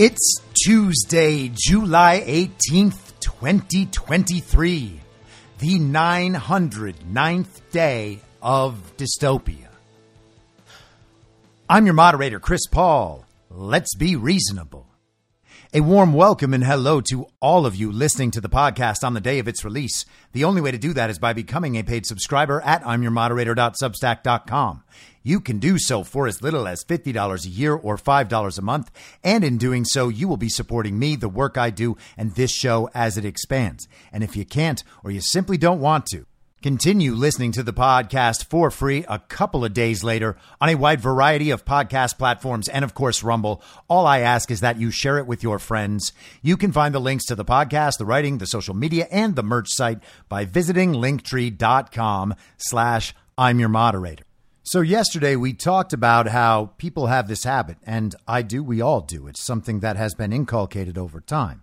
It's Tuesday, July 18th, 2023, the 909th day of dystopia. I'm your moderator, Chris Paul. Let's be reasonable. A warm welcome and hello to all of you listening to the podcast on the day of its release. The only way to do that is by becoming a paid subscriber at imyourmoderator.substack.com. You can do so for as little as $50 a year or $5 a month, and in doing so, you will be supporting me, the work I do, and this show as it expands. And if you can't or you simply don't want to, Continue listening to the podcast for free a couple of days later on a wide variety of podcast platforms and, of course, Rumble. All I ask is that you share it with your friends. You can find the links to the podcast, the writing, the social media, and the merch site by visiting linktree.com slash I'm your moderator. So yesterday we talked about how people have this habit, and I do, we all do. It's something that has been inculcated over time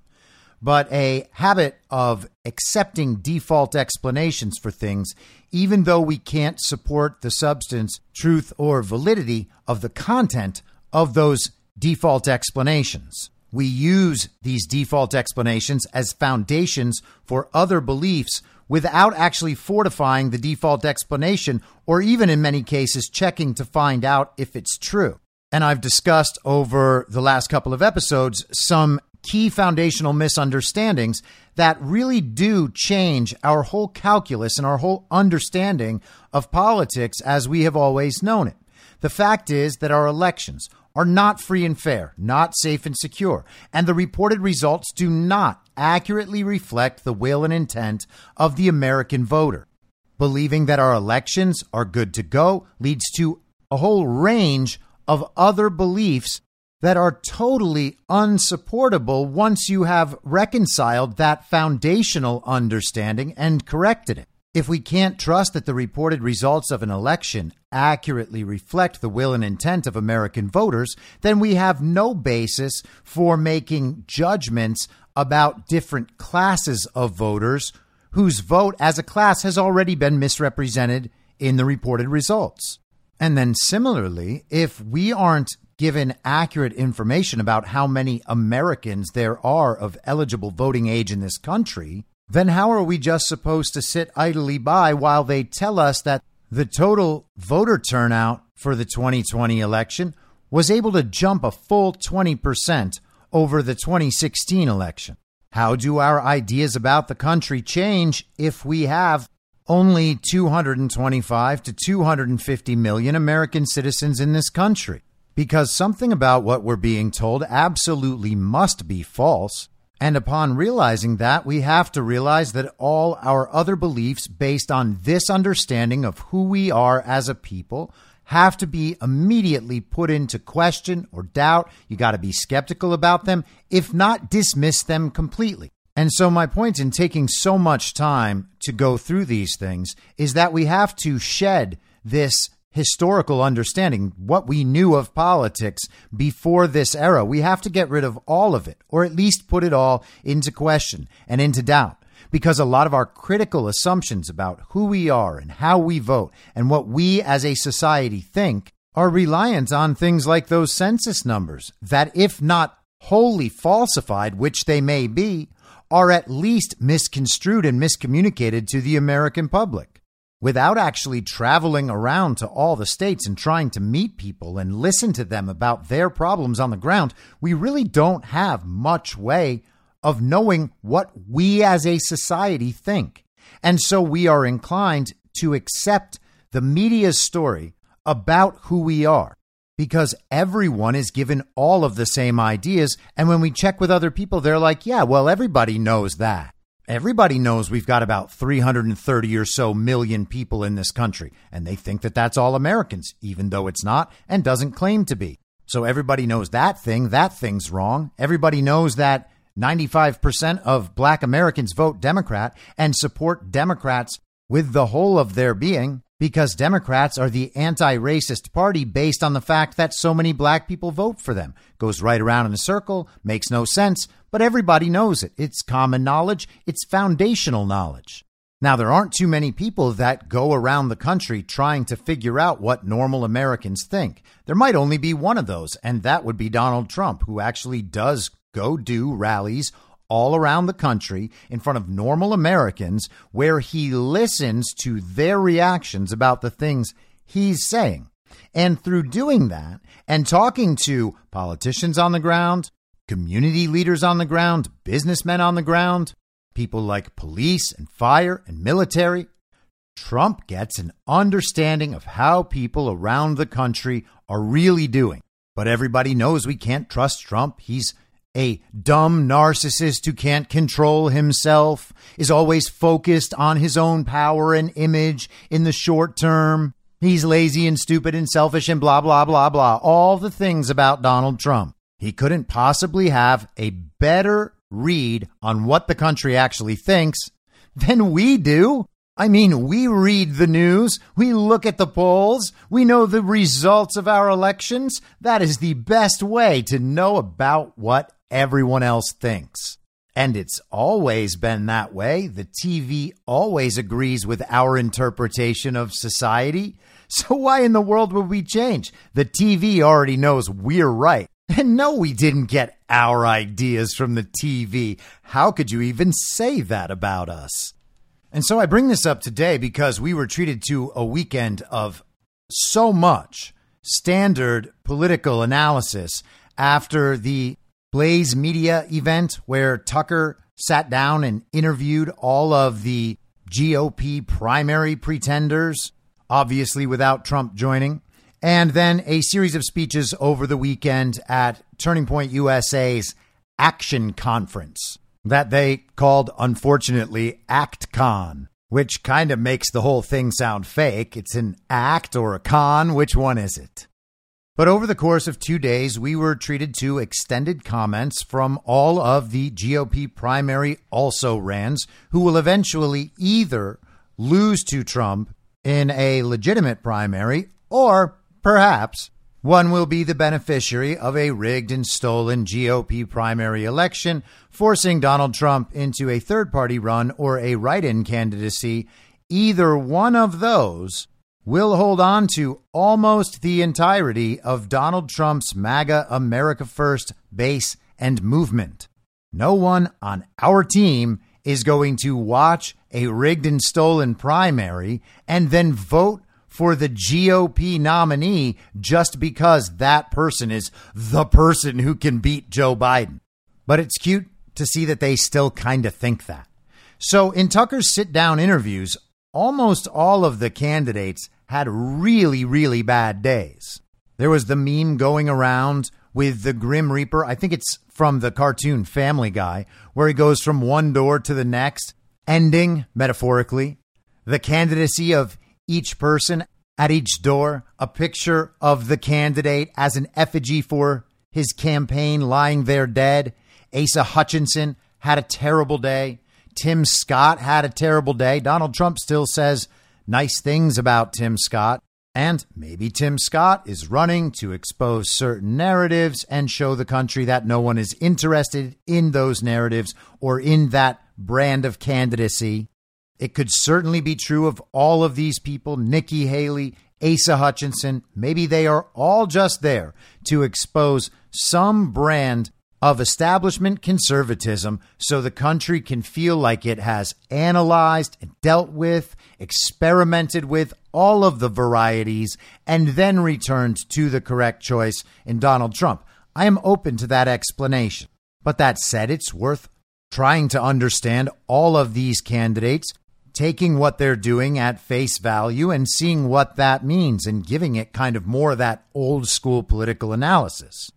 but a habit of accepting default explanations for things, even though we can't support the substance, truth, or validity of the content of those default explanations. We use these default explanations as foundations for other beliefs without actually fortifying the default explanation, or even in many cases, checking to find out if it's true. And I've discussed over the last couple of episodes some key foundational misunderstandings that really do change our whole calculus and our whole understanding of politics as we have always known it. The fact is that our elections are not free and fair, not safe and secure, and the reported results do not accurately reflect the will and intent of the American voter. Believing that our elections are good to go leads to a whole range of other beliefs that are totally unsupportable once you have reconciled that foundational understanding and corrected it. If we can't trust that the reported results of an election accurately reflect the will and intent of American voters, then we have no basis for making judgments about different classes of voters whose vote as a class has already been misrepresented in the reported results. And then similarly, if we aren't given accurate information about how many Americans there are of eligible voting age in this country, then how are we just supposed to sit idly by while they tell us that the total voter turnout for the 2020 election was able to jump a full 20% over the 2016 election? How do our ideas about the country change if we have only 225 to 250 million American citizens in this country? Because something about what we're being told absolutely must be false. And upon realizing that, we have to realize that all our other beliefs based on this understanding of who we are as a people have to be immediately put into question or doubt. You got to be skeptical about them, if not dismiss them completely. And so, my point in taking so much time to go through these things is that we have to shed this historical understanding, what we knew of politics before this era. We have to get rid of all of it, or at least put it all into question and into doubt. Because a lot of our critical assumptions about who we are and how we vote and what we as a society think are reliant on things like those census numbers that, if not wholly falsified, which they may be, are at least misconstrued and miscommunicated to the American public without actually traveling around to all the states and trying to meet people and listen to them about their problems on the ground, we really don't have much way of knowing what we as a society think. And so we are inclined to accept the media's story about who we are because everyone is given all of the same ideas. And when we check with other people, they're like, yeah, well, everybody knows that. Everybody knows we've got about 330 or so million people in this country, and they think that that's all Americans, even though it's not and doesn't claim to be. So everybody knows that thing, that thing's wrong. Everybody knows that 95% of black Americans vote Democrat and support Democrats with the whole of their being because Democrats are the anti racist party based on the fact that so many black people vote for them. Goes right around in a circle, makes no sense, but everybody knows it. It's common knowledge, it's foundational knowledge. Now, there aren't too many people that go around the country trying to figure out what normal Americans think. There might only be one of those, and that would be Donald Trump, who actually does go do rallies all around the country in front of normal Americans where he listens to their reactions about the things he's saying. And through doing that and talking to politicians on the ground, community leaders on the ground, businessmen on the ground, people like police and fire and military, Trump gets an understanding of how people around the country are really doing. But everybody knows we can't trust Trump. He's a dumb narcissist who can't control himself, is always focused on his own power and image in the short term. He's lazy and stupid and selfish and blah, blah, blah, blah. All the things about Donald Trump. He couldn't possibly have a better read on what the country actually thinks than we do. I mean, we read the news, we look at the polls, we know the results of our elections. That is the best way to know about what everyone else thinks. And it's always been that way. The TV always agrees with our interpretation of society. So why in the world would we change? The TV already knows we're right. And no, we didn't get our ideas from the TV. How could you even say that about us? And so I bring this up today because we were treated to a weekend of so much standard political analysis after the Blaze Media event where Tucker sat down and interviewed all of the GOP primary pretenders, obviously without Trump joining, and then a series of speeches over the weekend at Turning Point USA's Action Conference that they called, unfortunately, ActCon, which kind of makes the whole thing sound fake. It's an act or a con. Which one is it? But over the course of two days, we were treated to extended comments from all of the GOP primary also rans who will eventually either lose to Trump in a legitimate primary or perhaps One will be the beneficiary of a rigged and stolen GOP primary election, forcing Donald Trump into a third party run or a write in candidacy. Either one of those will hold on to almost the entirety of Donald Trump's MAGA America First base and movement. No one on our team is going to watch a rigged and stolen primary and then vote for the GOP nominee just because that person is the person who can beat Joe Biden. But it's cute to see that they still kind of think that. So in Tucker's sit down interviews, almost all of the candidates had really, really bad days. There was the meme going around with the Grim Reaper. I think it's from the cartoon Family Guy, where he goes from one door to the next, ending, metaphorically, the candidacy of each person at each door, a picture of the candidate as an effigy for his campaign lying there dead. Asa Hutchinson had a terrible day. Tim Scott had a terrible day. Donald Trump still says nice things about Tim Scott. And maybe Tim Scott is running to expose certain narratives and show the country that no one is interested in those narratives or in that brand of candidacy. It could certainly be true of all of these people Nikki Haley, Asa Hutchinson. Maybe they are all just there to expose some brand of establishment conservatism so the country can feel like it has analyzed and dealt with, experimented with all of the varieties, and then returned to the correct choice in Donald Trump. I am open to that explanation. But that said, it's worth trying to understand all of these candidates taking what they're doing at face value and seeing what that means and giving it kind of more of that old school political analysis.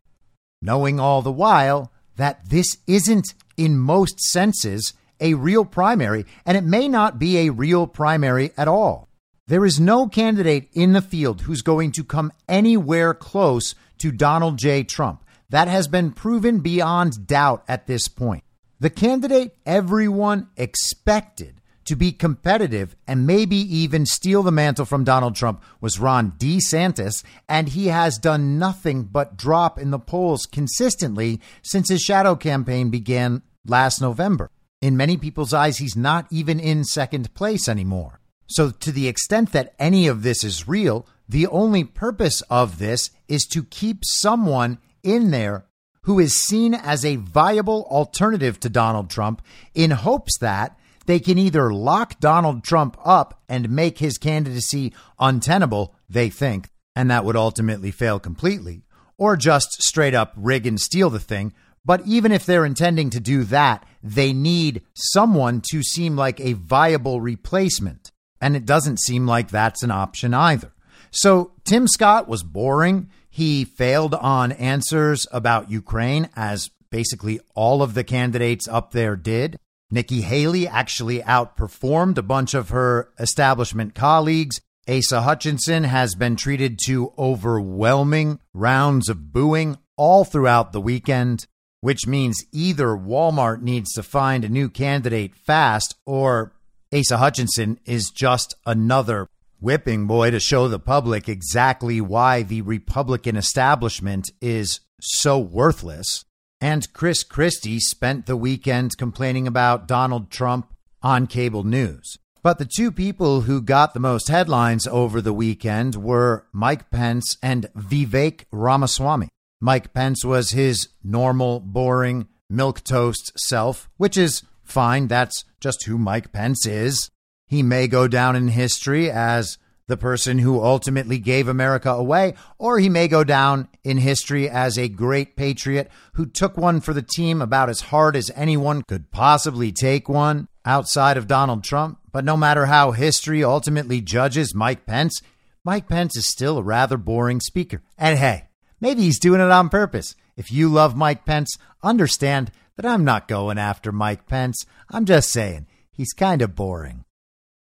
Knowing all the while that this isn't, in most senses, a real primary, and it may not be a real primary at all. There is no candidate in the field who's going to come anywhere close to Donald J. Trump. That has been proven beyond doubt at this point. The candidate everyone expected to be competitive and maybe even steal the mantle from Donald Trump was Ron DeSantis, and he has done nothing but drop in the polls consistently since his shadow campaign began last November. In many people's eyes, he's not even in second place anymore. So, to the extent that any of this is real, the only purpose of this is to keep someone in there who is seen as a viable alternative to Donald Trump in hopes that they can either lock Donald Trump up and make his candidacy untenable, they think, and that would ultimately fail completely, or just straight up rig and steal the thing. But even if they're intending to do that, they need someone to seem like a viable replacement. And it doesn't seem like that's an option either. So Tim Scott was boring. He failed on answers about Ukraine, as basically all of the candidates up there did. Nikki Haley actually outperformed a bunch of her establishment colleagues. Asa Hutchinson has been treated to overwhelming rounds of booing all throughout the weekend, which means either Walmart needs to find a new candidate fast or Asa Hutchinson is just another whipping boy to show the public exactly why the Republican establishment is so worthless. And Chris Christie spent the weekend complaining about Donald Trump on cable news. But the two people who got the most headlines over the weekend were Mike Pence and Vivek Ramaswamy. Mike Pence was his normal, boring, milk toast self, which is fine. That's just who Mike Pence is. He may go down in history as the person who ultimately gave America away, or he may go down in history as a great patriot who took one for the team about as hard as anyone could possibly take one outside of Donald Trump. But no matter how history ultimately judges Mike Pence, Mike Pence is still a rather boring speaker. And hey, maybe he's doing it on purpose. If you love Mike Pence, understand that I'm not going after Mike Pence. I'm just saying, he's kind of boring.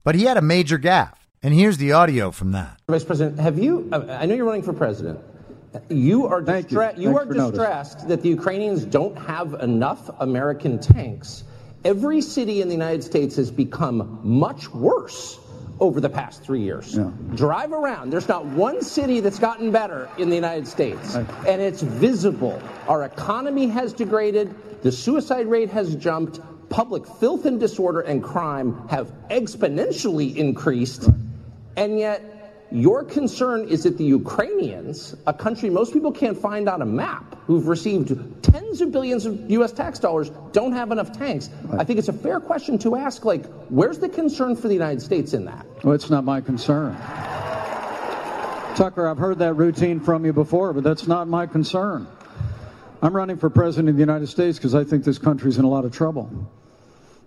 But he had a major gaffe. And here's the audio from that. Vice President, have you? I know you're running for president. You are distra- you. you are distressed notice. that the Ukrainians don't have enough American tanks. Every city in the United States has become much worse over the past three years. Yeah. Drive around. There's not one city that's gotten better in the United States. Right. And it's visible. Our economy has degraded, the suicide rate has jumped, public filth and disorder and crime have exponentially increased. And yet, your concern is that the Ukrainians, a country most people can't find on a map, who've received tens of billions of U.S. tax dollars, don't have enough tanks. I think it's a fair question to ask, like, where's the concern for the United States in that? Well, it's not my concern. Tucker, I've heard that routine from you before, but that's not my concern. I'm running for president of the United States because I think this country's in a lot of trouble.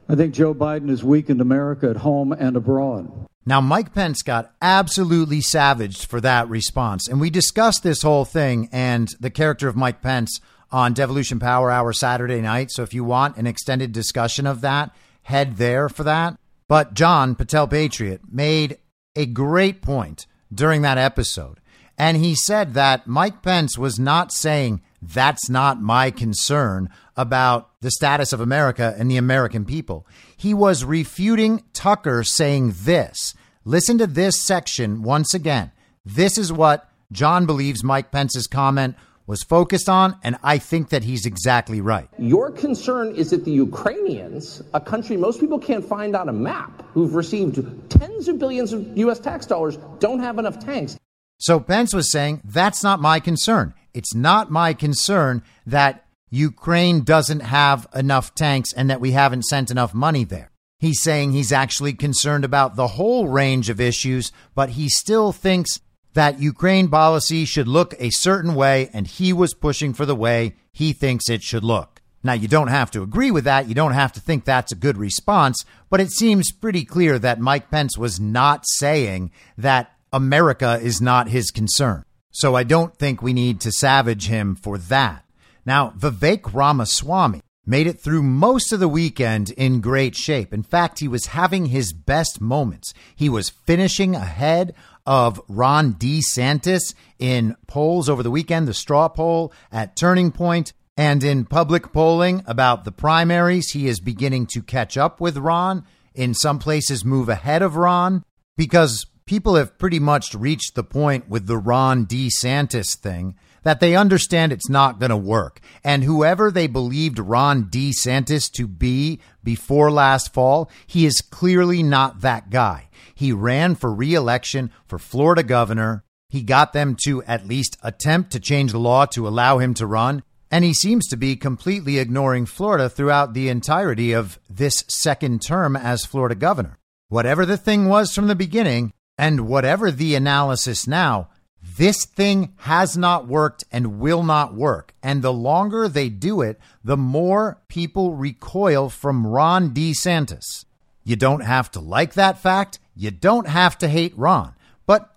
I think Joe Biden has weakened America at home and abroad. Now, Mike Pence got absolutely savaged for that response. And we discussed this whole thing and the character of Mike Pence on Devolution Power Hour Saturday night. So if you want an extended discussion of that, head there for that. But John Patel Patriot made a great point during that episode. And he said that Mike Pence was not saying, that's not my concern about the status of America and the American people. He was refuting Tucker saying this. Listen to this section once again. This is what John believes Mike Pence's comment was focused on, and I think that he's exactly right. Your concern is that the Ukrainians, a country most people can't find on a map, who've received tens of billions of U.S. tax dollars, don't have enough tanks. So Pence was saying, that's not my concern. It's not my concern that Ukraine doesn't have enough tanks and that we haven't sent enough money there. He's saying he's actually concerned about the whole range of issues, but he still thinks that Ukraine policy should look a certain way, and he was pushing for the way he thinks it should look. Now, you don't have to agree with that. You don't have to think that's a good response, but it seems pretty clear that Mike Pence was not saying that America is not his concern. So I don't think we need to savage him for that. Now, Vivek Ramaswamy made it through most of the weekend in great shape. In fact, he was having his best moments. He was finishing ahead of Ron DeSantis in polls over the weekend, the straw poll at Turning Point, and in public polling about the primaries. He is beginning to catch up with Ron, in some places, move ahead of Ron, because people have pretty much reached the point with the Ron DeSantis thing that they understand it's not going to work. And whoever they believed Ron DeSantis to be before last fall, he is clearly not that guy. He ran for reelection for Florida governor. He got them to at least attempt to change the law to allow him to run. And he seems to be completely ignoring Florida throughout the entirety of this second term as Florida governor. Whatever the thing was from the beginning, and whatever the analysis now, this thing has not worked and will not work. And the longer they do it, the more people recoil from Ron DeSantis. You don't have to like that fact. You don't have to hate Ron. But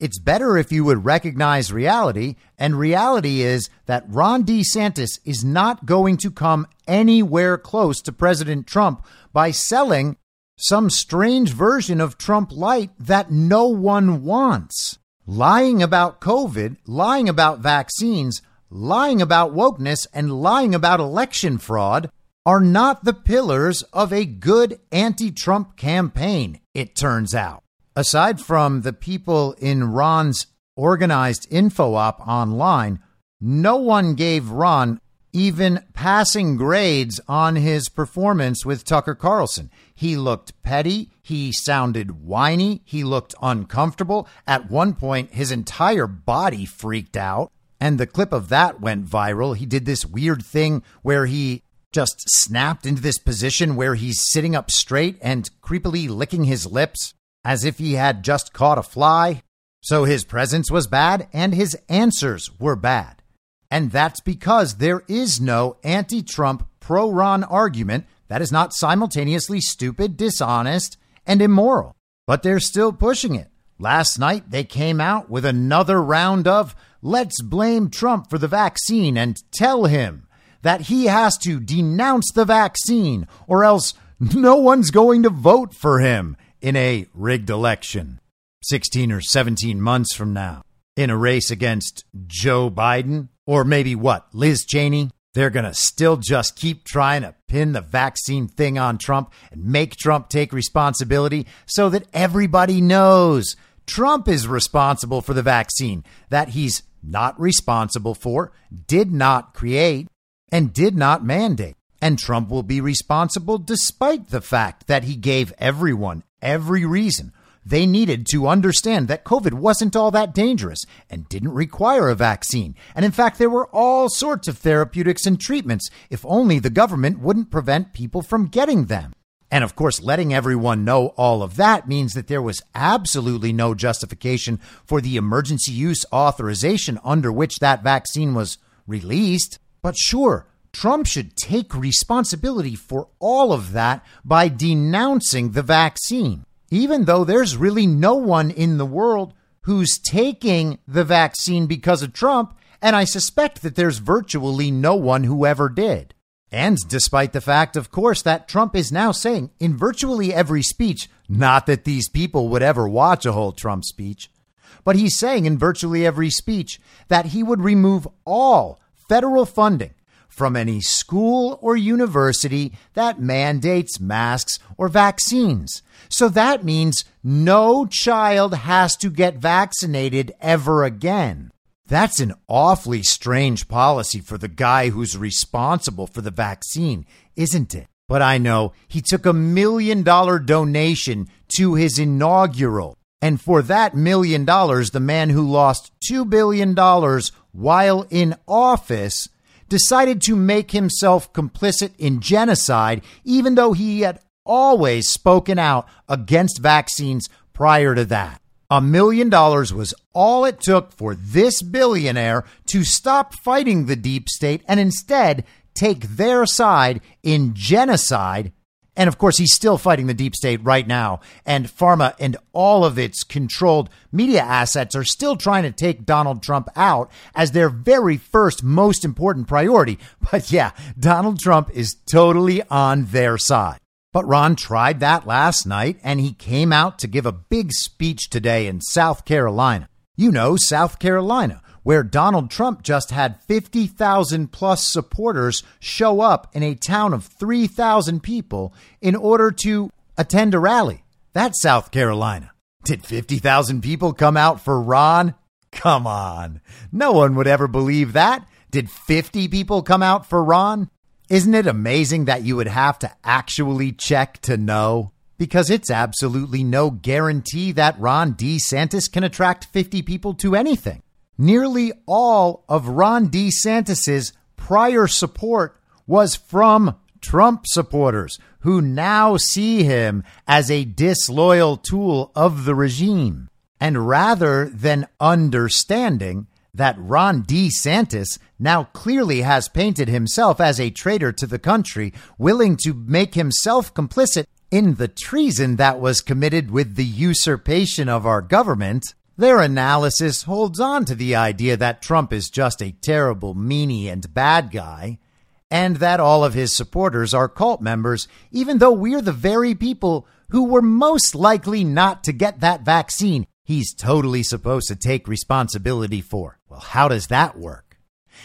it's better if you would recognize reality. And reality is that Ron DeSantis is not going to come anywhere close to President Trump by selling some strange version of Trump light that no one wants. Lying about COVID, lying about vaccines, lying about wokeness, and lying about election fraud are not the pillars of a good anti Trump campaign, it turns out. Aside from the people in Ron's organized info op online, no one gave Ron even passing grades on his performance with Tucker Carlson. He looked petty. He sounded whiny. He looked uncomfortable. At one point, his entire body freaked out. And the clip of that went viral. He did this weird thing where he just snapped into this position where he's sitting up straight and creepily licking his lips as if he had just caught a fly. So his presence was bad and his answers were bad. And that's because there is no anti Trump pro Ron argument that is not simultaneously stupid, dishonest, and immoral. But they're still pushing it. Last night, they came out with another round of let's blame Trump for the vaccine and tell him that he has to denounce the vaccine or else no one's going to vote for him in a rigged election 16 or 17 months from now in a race against Joe Biden or maybe what, Liz Cheney? They're going to still just keep trying to pin the vaccine thing on Trump and make Trump take responsibility so that everybody knows Trump is responsible for the vaccine that he's not responsible for, did not create, and did not mandate. And Trump will be responsible despite the fact that he gave everyone every reason they needed to understand that COVID wasn't all that dangerous and didn't require a vaccine. And in fact, there were all sorts of therapeutics and treatments if only the government wouldn't prevent people from getting them. And of course, letting everyone know all of that means that there was absolutely no justification for the emergency use authorization under which that vaccine was released. But sure, Trump should take responsibility for all of that by denouncing the vaccine even though there's really no one in the world who's taking the vaccine because of Trump, and I suspect that there's virtually no one who ever did. And despite the fact, of course, that Trump is now saying in virtually every speech, not that these people would ever watch a whole Trump speech, but he's saying in virtually every speech that he would remove all federal funding from any school or university that mandates masks or vaccines. So that means no child has to get vaccinated ever again. That's an awfully strange policy for the guy who's responsible for the vaccine, isn't it? But I know he took a million dollar donation to his inaugural. And for that million dollars, the man who lost $2 billion while in office decided to make himself complicit in genocide, even though he had always spoken out against vaccines prior to that. A million dollars was all it took for this billionaire to stop fighting the deep state and instead take their side in genocide. And of course, he's still fighting the deep state right now. And pharma and all of its controlled media assets are still trying to take Donald Trump out as their very first most important priority. But yeah, Donald Trump is totally on their side. But Ron tried that last night and he came out to give a big speech today in South Carolina. You know, South Carolina, where Donald Trump just had 50,000 plus supporters show up in a town of 3,000 people in order to attend a rally. That's South Carolina. Did 50,000 people come out for Ron? Come on. No one would ever believe that. Did 50 people come out for Ron? Isn't it amazing that you would have to actually check to know? Because it's absolutely no guarantee that Ron DeSantis can attract 50 people to anything. Nearly all of Ron DeSantis's prior support was from Trump supporters who now see him as a disloyal tool of the regime. And rather than understanding, that Ron DeSantis now clearly has painted himself as a traitor to the country, willing to make himself complicit in the treason that was committed with the usurpation of our government. Their analysis holds on to the idea that Trump is just a terrible, meanie, and bad guy, and that all of his supporters are cult members, even though we're the very people who were most likely not to get that vaccine he's totally supposed to take responsibility for. Well, how does that work?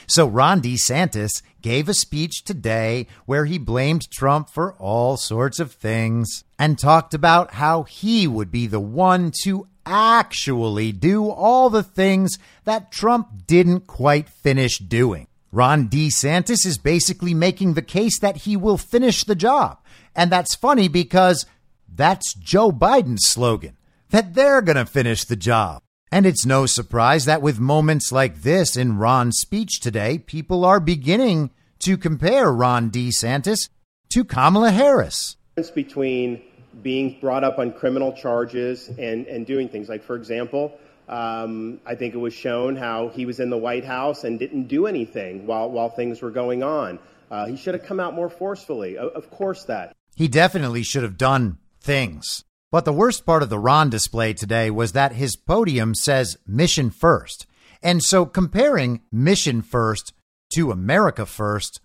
So Ron DeSantis gave a speech today where he blamed Trump for all sorts of things and talked about how he would be the one to actually do all the things that Trump didn't quite finish doing. Ron DeSantis is basically making the case that he will finish the job. And that's funny because that's Joe Biden's slogan that they're going to finish the job. And it's no surprise that with moments like this in Ron's speech today, people are beginning to compare Ron DeSantis to Kamala Harris. Between being brought up on criminal charges and, and doing things like, for example, um, I think it was shown how he was in the White House and didn't do anything while, while things were going on. Uh, he should have come out more forcefully. Of, of course, that. He definitely should have done things. But the worst part of the Ron display today was that his podium says mission first. And so comparing mission first to America first,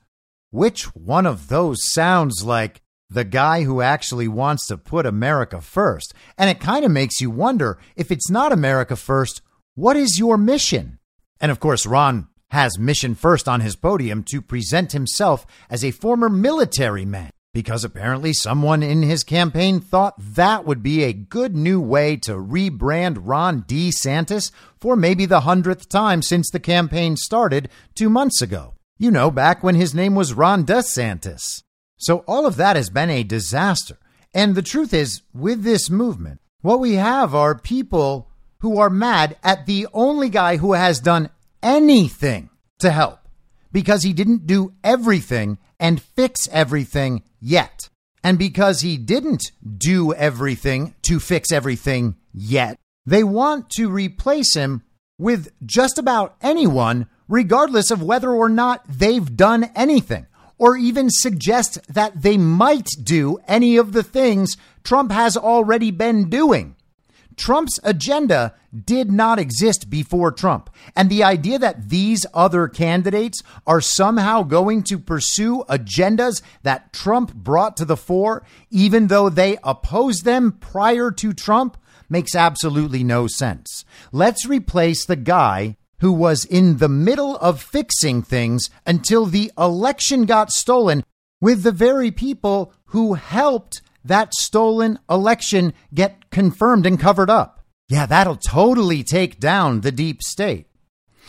which one of those sounds like the guy who actually wants to put America first? And it kind of makes you wonder if it's not America first, what is your mission? And of course, Ron has mission first on his podium to present himself as a former military man because apparently someone in his campaign thought that would be a good new way to rebrand Ron DeSantis for maybe the hundredth time since the campaign started two months ago. You know, back when his name was Ron DeSantis. So all of that has been a disaster. And the truth is, with this movement, what we have are people who are mad at the only guy who has done anything to help because he didn't do everything and fix everything yet. And because he didn't do everything to fix everything yet, they want to replace him with just about anyone, regardless of whether or not they've done anything, or even suggest that they might do any of the things Trump has already been doing. Trump's agenda did not exist before Trump. And the idea that these other candidates are somehow going to pursue agendas that Trump brought to the fore, even though they opposed them prior to Trump, makes absolutely no sense. Let's replace the guy who was in the middle of fixing things until the election got stolen with the very people who helped that stolen election get confirmed and covered up. Yeah, that'll totally take down the deep state.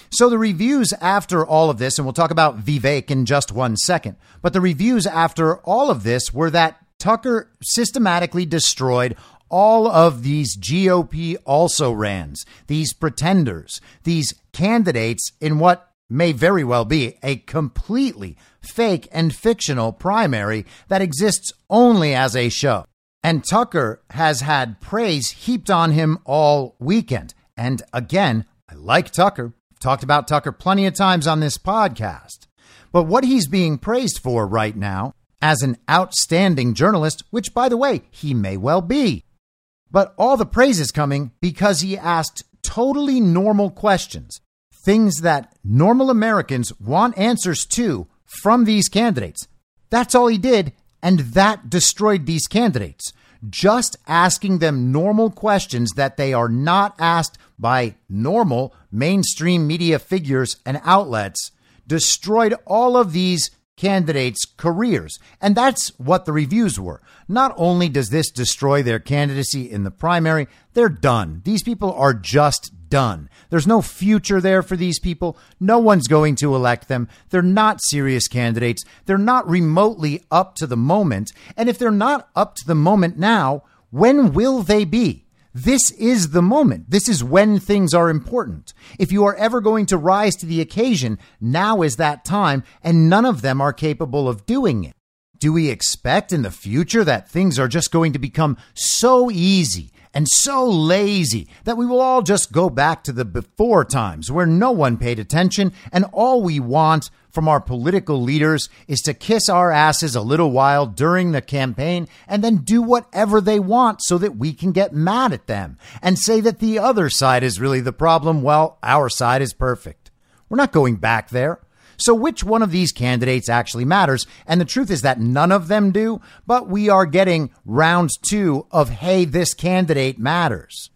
So the reviews after all of this, and we'll talk about Vivek in just one second, but the reviews after all of this were that Tucker systematically destroyed all of these GOP also rans, these pretenders, these candidates in what may very well be a completely fake and fictional primary that exists only as a show. And Tucker has had praise heaped on him all weekend. And again, I like Tucker. I've talked about Tucker plenty of times on this podcast. But what he's being praised for right now as an outstanding journalist, which by the way, he may well be. But all the praise is coming because he asked totally normal questions, things that normal Americans want answers to from these candidates. That's all he did, and that destroyed these candidates. Just asking them normal questions that they are not asked by normal mainstream media figures and outlets destroyed all of these candidates' careers. And that's what the reviews were. Not only does this destroy their candidacy in the primary, they're done. These people are just done. There's no future there for these people. No one's going to elect them. They're not serious candidates. They're not remotely up to the moment. And if they're not up to the moment now, when will they be? This is the moment. This is when things are important. If you are ever going to rise to the occasion, now is that time, and none of them are capable of doing it. Do we expect in the future that things are just going to become so easy and so lazy that we will all just go back to the before times where no one paid attention and all we want from our political leaders is to kiss our asses a little while during the campaign and then do whatever they want so that we can get mad at them and say that the other side is really the problem while our side is perfect. We're not going back there. So, which one of these candidates actually matters? And the truth is that none of them do, but we are getting round two of, hey, this candidate matters.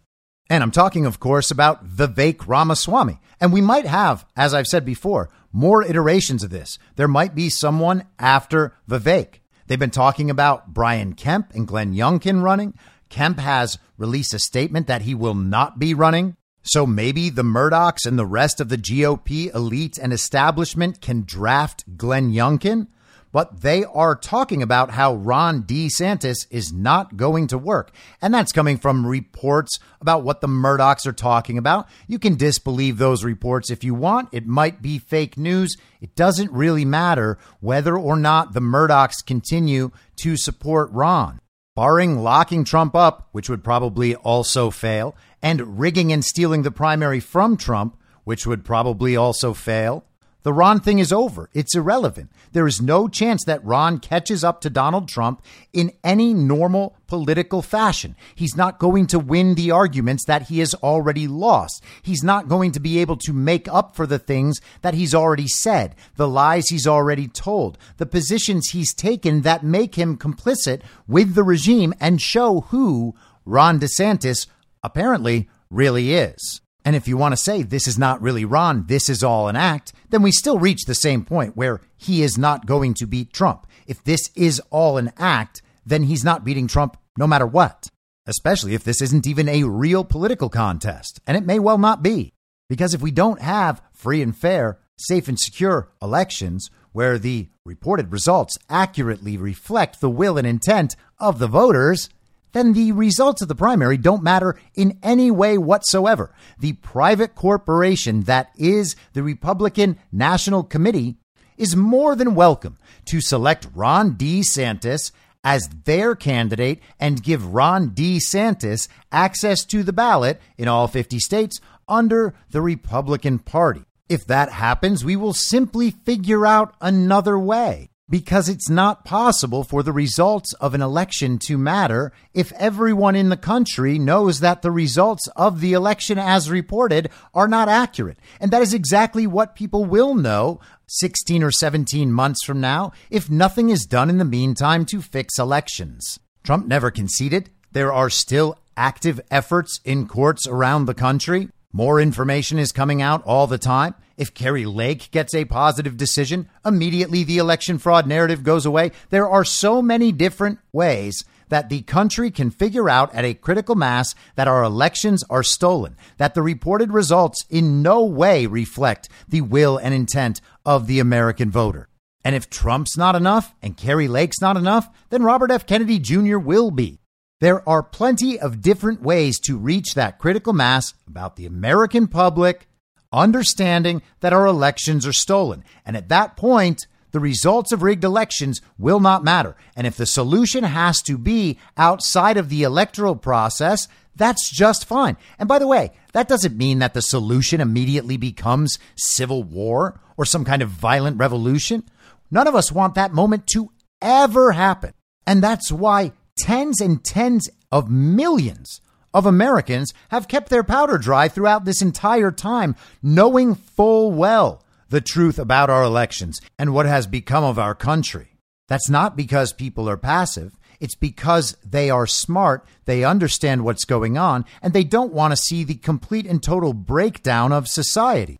And I'm talking, of course, about Vivek Ramaswamy. And we might have, as I've said before, more iterations of this. There might be someone after Vivek. They've been talking about Brian Kemp and Glenn Youngkin running. Kemp has released a statement that he will not be running. So maybe the Murdochs and the rest of the GOP elite and establishment can draft Glenn Youngkin, but they are talking about how Ron DeSantis is not going to work. And that's coming from reports about what the Murdochs are talking about. You can disbelieve those reports if you want. It might be fake news. It doesn't really matter whether or not the Murdochs continue to support Ron barring locking Trump up, which would probably also fail, and rigging and stealing the primary from Trump, which would probably also fail, the Ron thing is over. It's irrelevant. There is no chance that Ron catches up to Donald Trump in any normal political fashion. He's not going to win the arguments that he has already lost. He's not going to be able to make up for the things that he's already said, the lies he's already told, the positions he's taken that make him complicit with the regime and show who Ron DeSantis apparently really is. And if you want to say this is not really Ron, this is all an act, then we still reach the same point where he is not going to beat Trump. If this is all an act, then he's not beating Trump no matter what, especially if this isn't even a real political contest. And it may well not be. Because if we don't have free and fair, safe and secure elections where the reported results accurately reflect the will and intent of the voters, then the results of the primary don't matter in any way whatsoever. The private corporation that is the Republican National Committee is more than welcome to select Ron DeSantis as their candidate and give Ron DeSantis access to the ballot in all 50 states under the Republican Party. If that happens, we will simply figure out another way because it's not possible for the results of an election to matter if everyone in the country knows that the results of the election as reported are not accurate. And that is exactly what people will know 16 or 17 months from now if nothing is done in the meantime to fix elections. Trump never conceded. There are still active efforts in courts around the country. More information is coming out all the time. If Kari Lake gets a positive decision, immediately the election fraud narrative goes away. There are so many different ways that the country can figure out at a critical mass that our elections are stolen, that the reported results in no way reflect the will and intent of the American voter. And if Trump's not enough and Kari Lake's not enough, then Robert F. Kennedy Jr. will be. There are plenty of different ways to reach that critical mass about the American public understanding that our elections are stolen. And at that point, the results of rigged elections will not matter. And if the solution has to be outside of the electoral process, that's just fine. And by the way, that doesn't mean that the solution immediately becomes civil war or some kind of violent revolution. None of us want that moment to ever happen. And that's why tens and tens of millions of Americans have kept their powder dry throughout this entire time, knowing full well the truth about our elections and what has become of our country. That's not because people are passive. It's because they are smart, they understand what's going on, and they don't want to see the complete and total breakdown of society.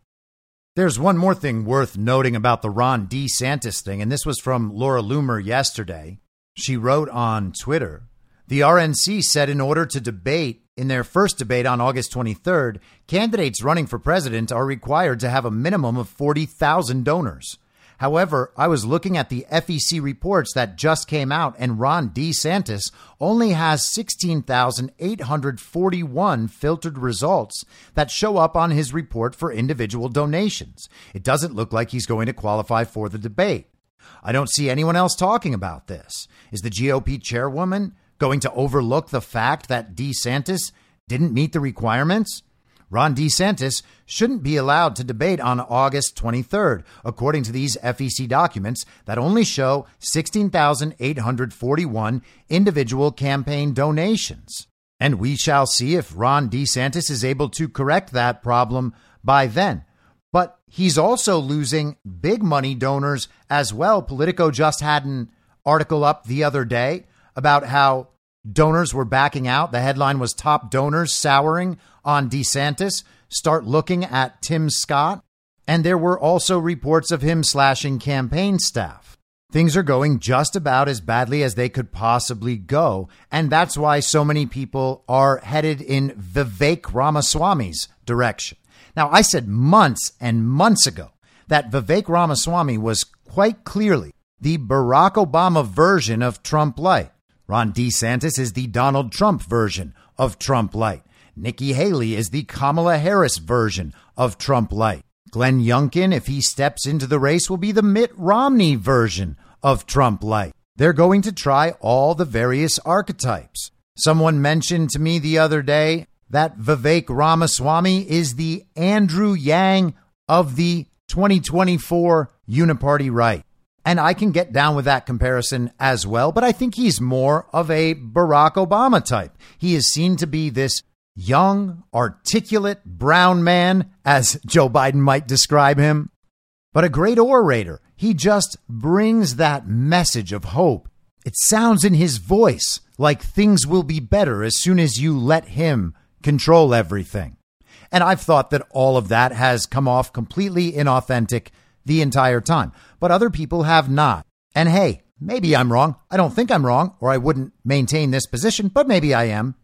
There's one more thing worth noting about the Ron DeSantis thing, and this was from Laura Loomer yesterday. She wrote on Twitter The RNC said in order to debate in their first debate on August 23rd, candidates running for president are required to have a minimum of 40,000 donors. However, I was looking at the FEC reports that just came out, and Ron DeSantis only has 16,841 filtered results that show up on his report for individual donations. It doesn't look like he's going to qualify for the debate. I don't see anyone else talking about this. Is the GOP chairwoman going to overlook the fact that DeSantis didn't meet the requirements? Ron DeSantis shouldn't be allowed to debate on August 23rd, according to these FEC documents that only show 16,841 individual campaign donations. And we shall see if Ron DeSantis is able to correct that problem by then. He's also losing big money donors as well. Politico just had an article up the other day about how donors were backing out. The headline was Top Donors Souring on DeSantis. Start looking at Tim Scott. And there were also reports of him slashing campaign staff. Things are going just about as badly as they could possibly go. And that's why so many people are headed in Vivek Ramaswamy's direction. Now, I said months and months ago that Vivek Ramaswamy was quite clearly the Barack Obama version of Trump Light. Ron DeSantis is the Donald Trump version of Trump Light. Nikki Haley is the Kamala Harris version of Trump Light. Glenn Youngkin, if he steps into the race, will be the Mitt Romney version of Trump Light. They're going to try all the various archetypes. Someone mentioned to me the other day that Vivek Ramaswamy is the Andrew Yang of the 2024 Uniparty right. And I can get down with that comparison as well, but I think he's more of a Barack Obama type. He is seen to be this young, articulate brown man, as Joe Biden might describe him, but a great orator. He just brings that message of hope. It sounds in his voice like things will be better as soon as you let him control everything. And I've thought that all of that has come off completely inauthentic the entire time. But other people have not. And hey, maybe I'm wrong. I don't think I'm wrong, or I wouldn't maintain this position, but maybe I am.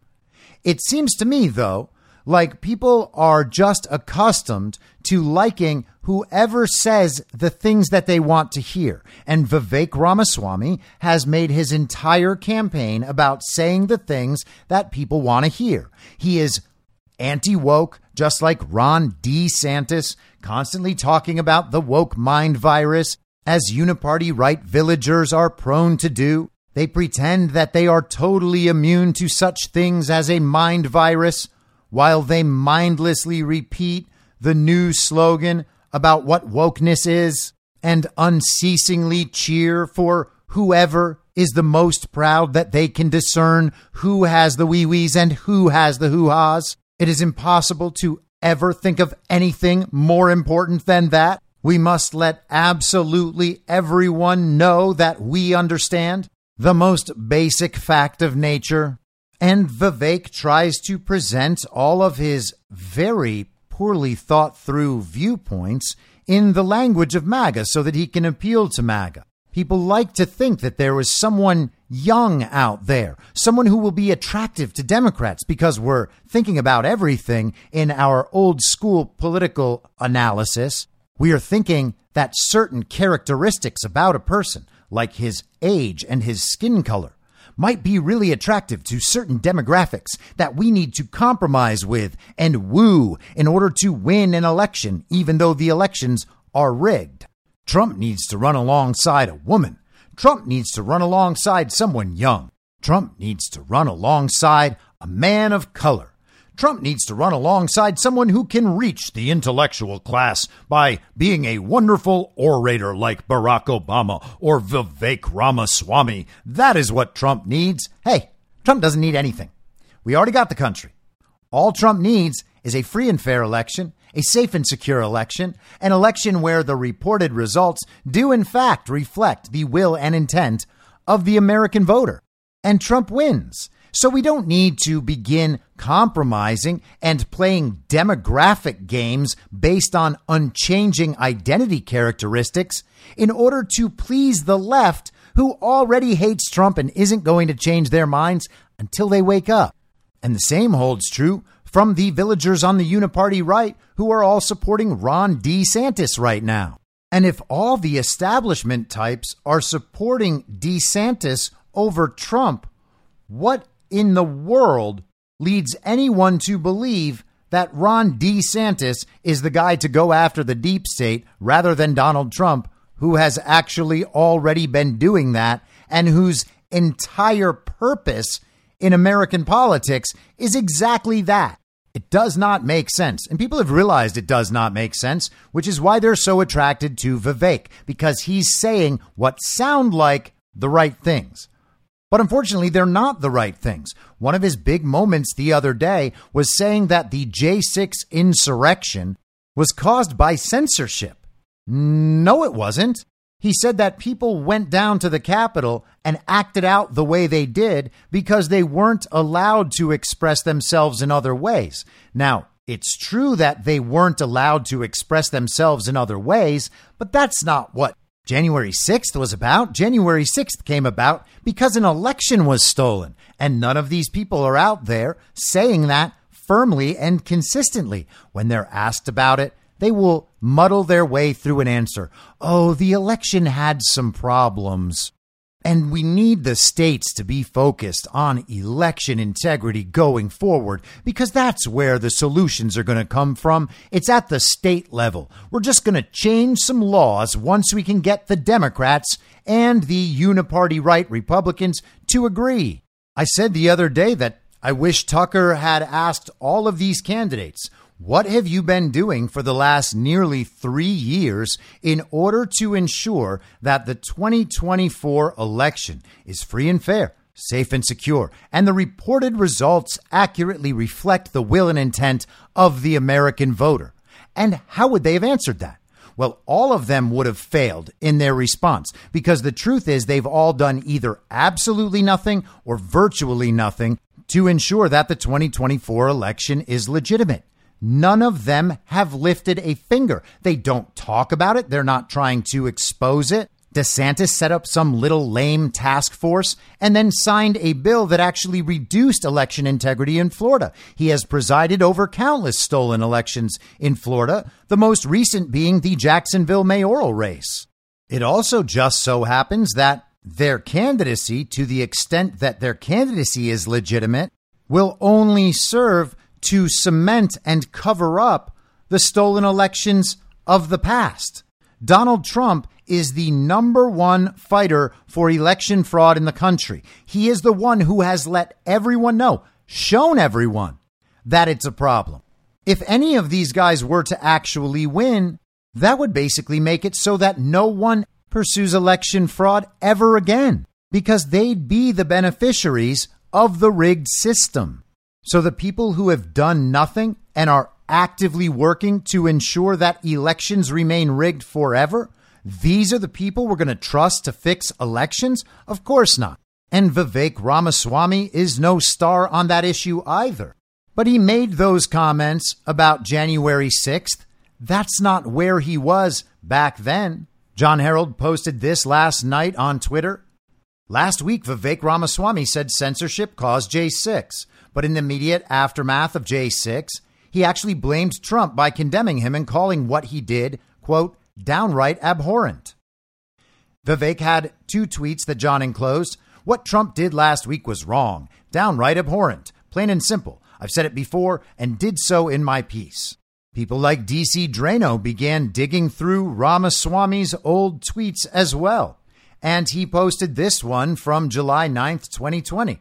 It seems to me, though, like people are just accustomed to liking whoever says the things that they want to hear. And Vivek Ramaswamy has made his entire campaign about saying the things that people want to hear. He is anti woke, just like Ron DeSantis, constantly talking about the woke mind virus, as uniparty right villagers are prone to do. They pretend that they are totally immune to such things as a mind virus, while they mindlessly repeat the new slogan about what wokeness is and unceasingly cheer for whoever is the most proud that they can discern who has the wee wees and who has the hoo ha's. It is impossible to ever think of anything more important than that. We must let absolutely everyone know that we understand the most basic fact of nature. And Vivek tries to present all of his very poorly thought through viewpoints in the language of MAGA so that he can appeal to MAGA. People like to think that there is someone young out there, someone who will be attractive to Democrats because we're thinking about everything in our old school political analysis. We are thinking that certain characteristics about a person, like his age and his skin color, might be really attractive to certain demographics that we need to compromise with and woo in order to win an election, even though the elections are rigged. Trump needs to run alongside a woman. Trump needs to run alongside someone young. Trump needs to run alongside a man of color. Trump needs to run alongside someone who can reach the intellectual class by being a wonderful orator like Barack Obama or Vivek Ramaswamy. That is what Trump needs. Hey, Trump doesn't need anything. We already got the country. All Trump needs is a free and fair election a safe and secure election, an election where the reported results do in fact reflect the will and intent of the American voter. And Trump wins. So we don't need to begin compromising and playing demographic games based on unchanging identity characteristics in order to please the left who already hates Trump and isn't going to change their minds until they wake up. And the same holds true from the villagers on the uniparty right who are all supporting Ron DeSantis right now. And if all the establishment types are supporting DeSantis over Trump, what in the world leads anyone to believe that Ron DeSantis is the guy to go after the deep state rather than Donald Trump, who has actually already been doing that and whose entire purpose in American politics is exactly that it does not make sense. And people have realized it does not make sense, which is why they're so attracted to Vivek, because he's saying what sound like the right things. But unfortunately, they're not the right things. One of his big moments the other day was saying that the J6 insurrection was caused by censorship. No, it wasn't. He said that people went down to the Capitol and acted out the way they did because they weren't allowed to express themselves in other ways. Now, it's true that they weren't allowed to express themselves in other ways, but that's not what January 6th was about. January 6th came about because an election was stolen, and none of these people are out there saying that firmly and consistently. When they're asked about it, they will muddle their way through an answer. Oh, the election had some problems. And we need the states to be focused on election integrity going forward because that's where the solutions are going to come from. It's at the state level. We're just going to change some laws once we can get the Democrats and the uniparty right Republicans to agree. I said the other day that I wish Tucker had asked all of these candidates what have you been doing for the last nearly three years in order to ensure that the 2024 election is free and fair, safe and secure, and the reported results accurately reflect the will and intent of the American voter? And how would they have answered that? Well, all of them would have failed in their response because the truth is they've all done either absolutely nothing or virtually nothing to ensure that the 2024 election is legitimate. None of them have lifted a finger. They don't talk about it. They're not trying to expose it. DeSantis set up some little lame task force and then signed a bill that actually reduced election integrity in Florida. He has presided over countless stolen elections in Florida, the most recent being the Jacksonville mayoral race. It also just so happens that their candidacy, to the extent that their candidacy is legitimate, will only serve to cement and cover up the stolen elections of the past. Donald Trump is the number one fighter for election fraud in the country. He is the one who has let everyone know, shown everyone, that it's a problem. If any of these guys were to actually win, that would basically make it so that no one pursues election fraud ever again because they'd be the beneficiaries of the rigged system. So the people who have done nothing and are actively working to ensure that elections remain rigged forever, these are the people we're going to trust to fix elections? Of course not. And Vivek Ramaswamy is no star on that issue either. But he made those comments about January 6th. That's not where he was back then. John Herald posted this last night on Twitter. Last week, Vivek Ramaswamy said censorship caused J6, but in the immediate aftermath of J6, he actually blamed Trump by condemning him and calling what he did, quote, downright abhorrent. Vivek had two tweets that John enclosed. What Trump did last week was wrong, downright abhorrent, plain and simple. I've said it before and did so in my piece. People like DC Draino began digging through Ramaswamy's old tweets as well. And he posted this one from July 9th, 2020.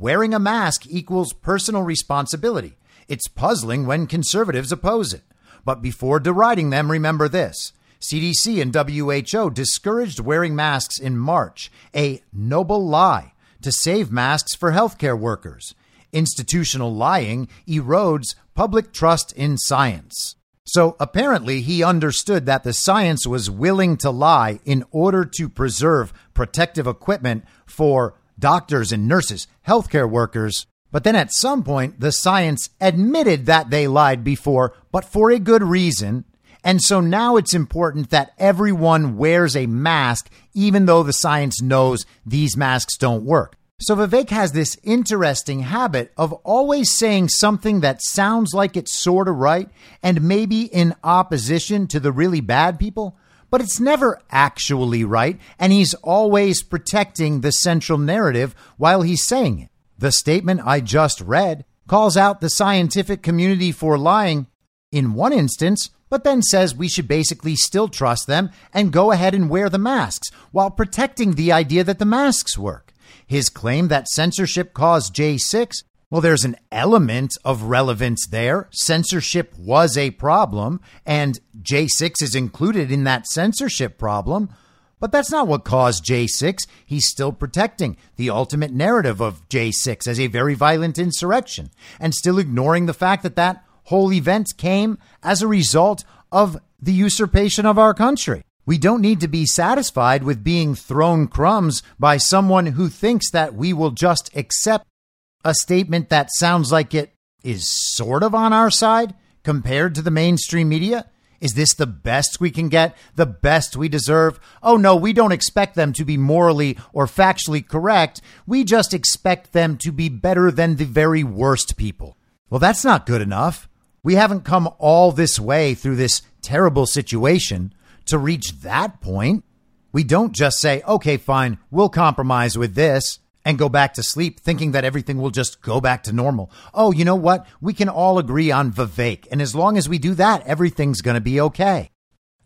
Wearing a mask equals personal responsibility. It's puzzling when conservatives oppose it. But before deriding them, remember this CDC and WHO discouraged wearing masks in March, a noble lie to save masks for healthcare workers. Institutional lying erodes public trust in science. So apparently, he understood that the science was willing to lie in order to preserve protective equipment for doctors and nurses, healthcare workers, but then at some point, the science admitted that they lied before, but for a good reason. And so now it's important that everyone wears a mask, even though the science knows these masks don't work. So Vivek has this interesting habit of always saying something that sounds like it's sort of right and maybe in opposition to the really bad people, but it's never actually right. And he's always protecting the central narrative while he's saying it. The statement I just read calls out the scientific community for lying in one instance, but then says we should basically still trust them and go ahead and wear the masks while protecting the idea that the masks work. His claim that censorship caused J6 well, there's an element of relevance there. Censorship was a problem, and J6 is included in that censorship problem. But that's not what caused J6. He's still protecting the ultimate narrative of J6 as a very violent insurrection and still ignoring the fact that that whole event came as a result of the usurpation of our country. We don't need to be satisfied with being thrown crumbs by someone who thinks that we will just accept a statement that sounds like it is sort of on our side compared to the mainstream media. Is this the best we can get? The best we deserve? Oh no, we don't expect them to be morally or factually correct. We just expect them to be better than the very worst people. Well, that's not good enough. We haven't come all this way through this terrible situation to reach that point. We don't just say, okay, fine, we'll compromise with this and go back to sleep thinking that everything will just go back to normal. Oh, you know what? We can all agree on Vivek. And as long as we do that, everything's going to be okay.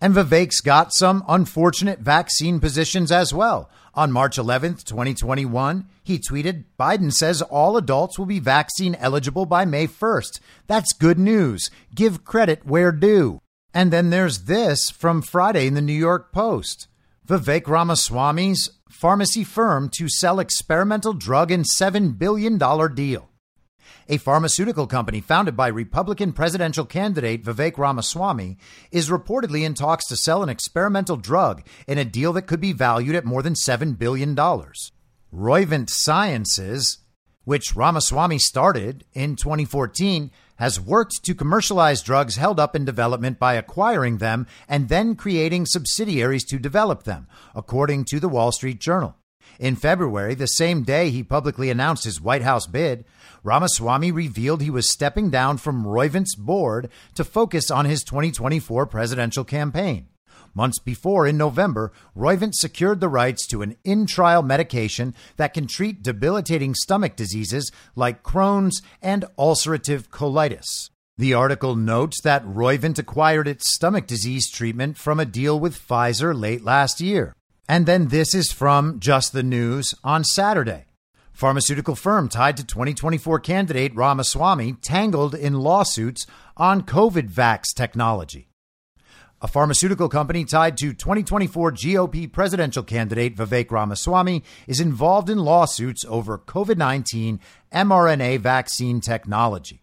And Vivek's got some unfortunate vaccine positions as well. On March 11th, 2021, he tweeted Biden says all adults will be vaccine eligible by May 1st. That's good news. Give credit where due. And then there's this from Friday in the New York Post. Vivek Ramaswamy's pharmacy firm to sell experimental drug in $7 billion deal. A pharmaceutical company founded by Republican presidential candidate Vivek Ramaswamy is reportedly in talks to sell an experimental drug in a deal that could be valued at more than $7 billion. Roivant Sciences, which Ramaswamy started in 2014, has worked to commercialize drugs held up in development by acquiring them and then creating subsidiaries to develop them, according to the Wall Street Journal. In February, the same day he publicly announced his White House bid, Ramaswamy revealed he was stepping down from Roivant's board to focus on his 2024 presidential campaign. Months before, in November, Roivant secured the rights to an in trial medication that can treat debilitating stomach diseases like Crohn's and ulcerative colitis. The article notes that Roivant acquired its stomach disease treatment from a deal with Pfizer late last year. And then this is from Just the News on Saturday. Pharmaceutical firm tied to 2024 candidate Ramaswamy tangled in lawsuits on COVID vax technology. A pharmaceutical company tied to 2024 GOP presidential candidate Vivek Ramaswamy is involved in lawsuits over COVID 19 mRNA vaccine technology.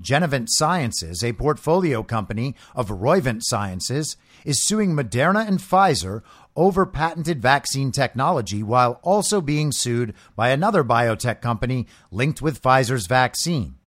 Genevant Sciences, a portfolio company of Roivant Sciences, is suing Moderna and Pfizer over patented vaccine technology while also being sued by another biotech company linked with Pfizer's vaccine.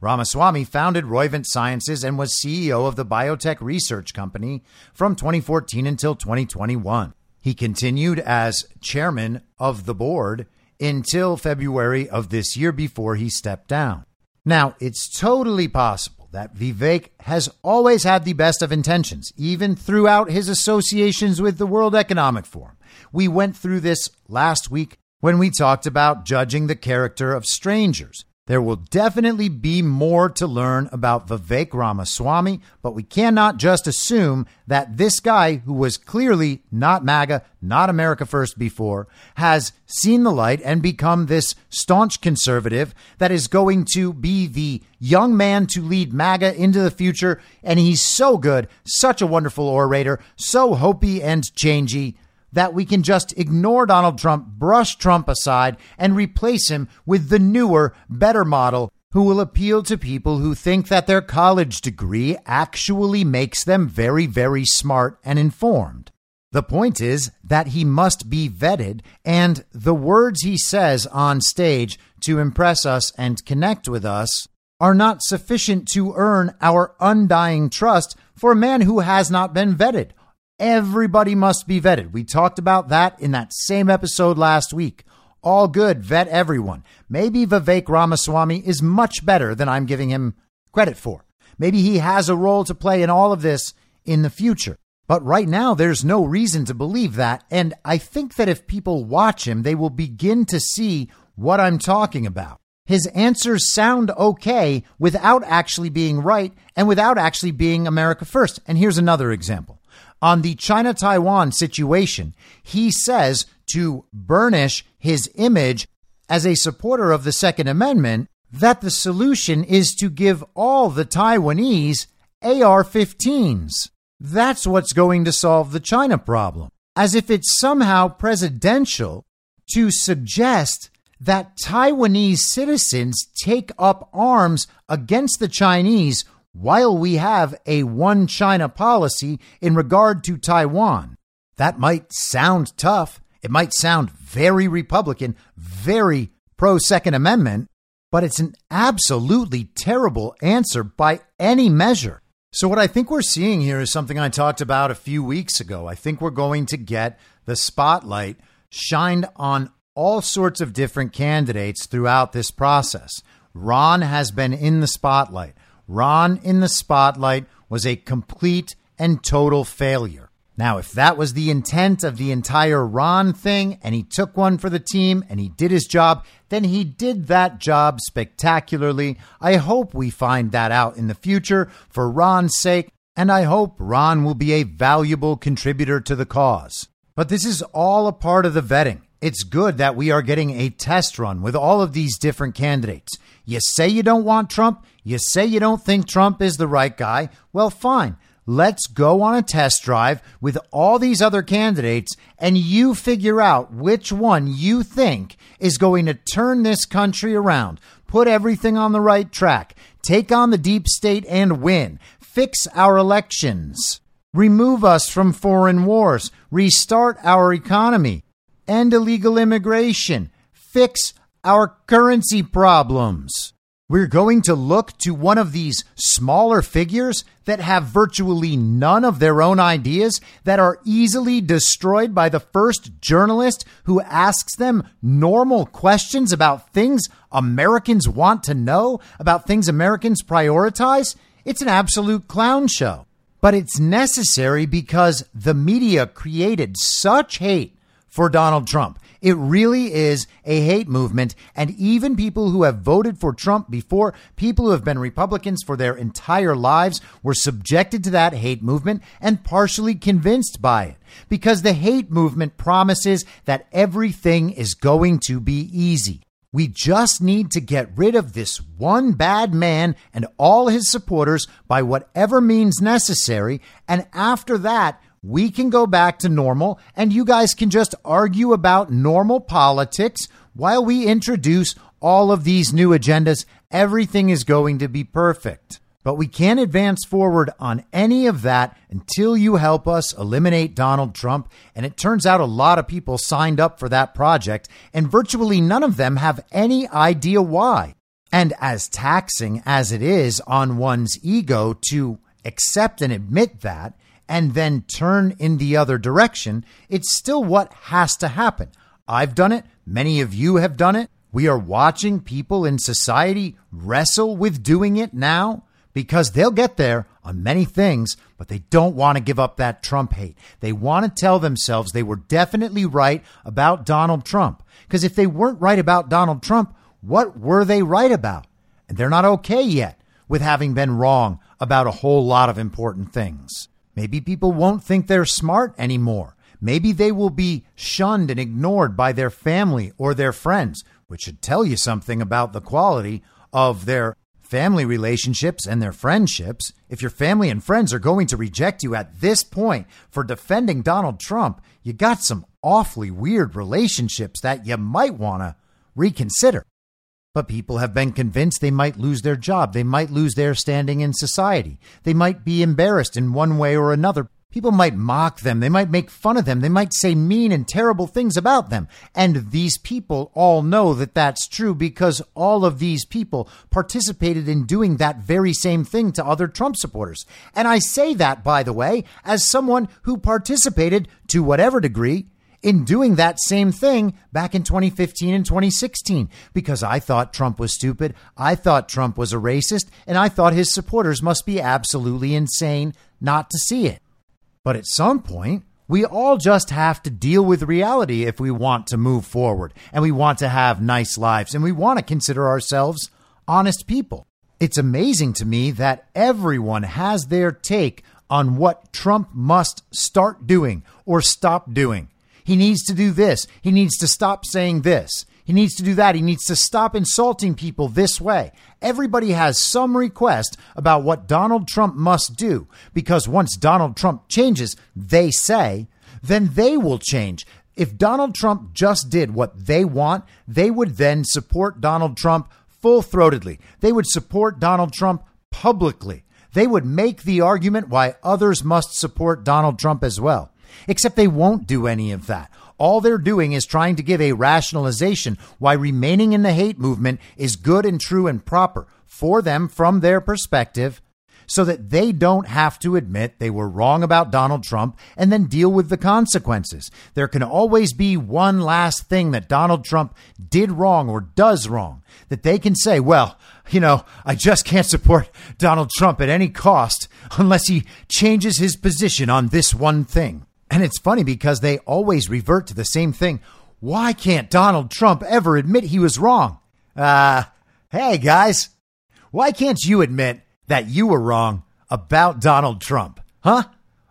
Ramaswamy founded Roivant Sciences and was CEO of the biotech research company from 2014 until 2021. He continued as chairman of the board until February of this year before he stepped down. Now, it's totally possible that Vivek has always had the best of intentions, even throughout his associations with the World Economic Forum. We went through this last week when we talked about judging the character of strangers. There will definitely be more to learn about Vivek Ramaswamy, but we cannot just assume that this guy, who was clearly not MAGA, not America First before, has seen the light and become this staunch conservative that is going to be the young man to lead MAGA into the future. And he's so good, such a wonderful orator, so hopey and changey that we can just ignore Donald Trump, brush Trump aside, and replace him with the newer, better model who will appeal to people who think that their college degree actually makes them very, very smart and informed. The point is that he must be vetted, and the words he says on stage to impress us and connect with us are not sufficient to earn our undying trust for a man who has not been vetted. Everybody must be vetted. We talked about that in that same episode last week. All good, vet everyone. Maybe Vivek Ramaswamy is much better than I'm giving him credit for. Maybe he has a role to play in all of this in the future. But right now, there's no reason to believe that. And I think that if people watch him, they will begin to see what I'm talking about. His answers sound okay without actually being right and without actually being America first. And here's another example on the China Taiwan situation, he says to burnish his image as a supporter of the Second Amendment that the solution is to give all the Taiwanese AR 15s. That's what's going to solve the China problem. As if it's somehow presidential to suggest that Taiwanese citizens take up arms against the Chinese while we have a one China policy in regard to Taiwan. That might sound tough. It might sound very Republican, very pro Second Amendment, but it's an absolutely terrible answer by any measure. So, what I think we're seeing here is something I talked about a few weeks ago. I think we're going to get the spotlight shined on all sorts of different candidates throughout this process. Ron has been in the spotlight. Ron in the spotlight was a complete and total failure. Now, if that was the intent of the entire Ron thing and he took one for the team and he did his job, then he did that job spectacularly. I hope we find that out in the future for Ron's sake, and I hope Ron will be a valuable contributor to the cause. But this is all a part of the vetting. It's good that we are getting a test run with all of these different candidates. You say you don't want Trump, you say you don't think Trump is the right guy. Well, fine. Let's go on a test drive with all these other candidates and you figure out which one you think is going to turn this country around, put everything on the right track, take on the deep state and win, fix our elections, remove us from foreign wars, restart our economy end illegal immigration, fix our currency problems. We're going to look to one of these smaller figures that have virtually none of their own ideas, that are easily destroyed by the first journalist who asks them normal questions about things Americans want to know, about things Americans prioritize. It's an absolute clown show. But it's necessary because the media created such hate for Donald Trump. It really is a hate movement. And even people who have voted for Trump before, people who have been Republicans for their entire lives, were subjected to that hate movement and partially convinced by it. Because the hate movement promises that everything is going to be easy. We just need to get rid of this one bad man and all his supporters by whatever means necessary. And after that, we can go back to normal and you guys can just argue about normal politics while we introduce all of these new agendas. Everything is going to be perfect. But we can't advance forward on any of that until you help us eliminate Donald Trump. And it turns out a lot of people signed up for that project, and virtually none of them have any idea why. And as taxing as it is on one's ego to accept and admit that, and then turn in the other direction, it's still what has to happen. I've done it. Many of you have done it. We are watching people in society wrestle with doing it now because they'll get there on many things, but they don't want to give up that Trump hate. They want to tell themselves they were definitely right about Donald Trump. Because if they weren't right about Donald Trump, what were they right about? And they're not okay yet with having been wrong about a whole lot of important things. Maybe people won't think they're smart anymore. Maybe they will be shunned and ignored by their family or their friends, which should tell you something about the quality of their family relationships and their friendships. If your family and friends are going to reject you at this point for defending Donald Trump, you got some awfully weird relationships that you might want to reconsider. But people have been convinced they might lose their job. They might lose their standing in society. They might be embarrassed in one way or another. People might mock them. They might make fun of them. They might say mean and terrible things about them. And these people all know that that's true because all of these people participated in doing that very same thing to other Trump supporters. And I say that, by the way, as someone who participated to whatever degree in doing that same thing back in 2015 and 2016 because I thought Trump was stupid. I thought Trump was a racist, and I thought his supporters must be absolutely insane not to see it. But at some point, we all just have to deal with reality if we want to move forward and we want to have nice lives and we want to consider ourselves honest people. It's amazing to me that everyone has their take on what Trump must start doing or stop doing. He needs to do this. He needs to stop saying this. He needs to do that. He needs to stop insulting people this way. Everybody has some request about what Donald Trump must do because once Donald Trump changes, they say, then they will change. If Donald Trump just did what they want, they would then support Donald Trump full throatedly. They would support Donald Trump publicly. They would make the argument why others must support Donald Trump as well. Except they won't do any of that. All they're doing is trying to give a rationalization why remaining in the hate movement is good and true and proper for them from their perspective so that they don't have to admit they were wrong about Donald Trump and then deal with the consequences. There can always be one last thing that Donald Trump did wrong or does wrong that they can say, well, you know, I just can't support Donald Trump at any cost unless he changes his position on this one thing. And it's funny because they always revert to the same thing. Why can't Donald Trump ever admit he was wrong? Uh, hey guys, why can't you admit that you were wrong about Donald Trump? Huh?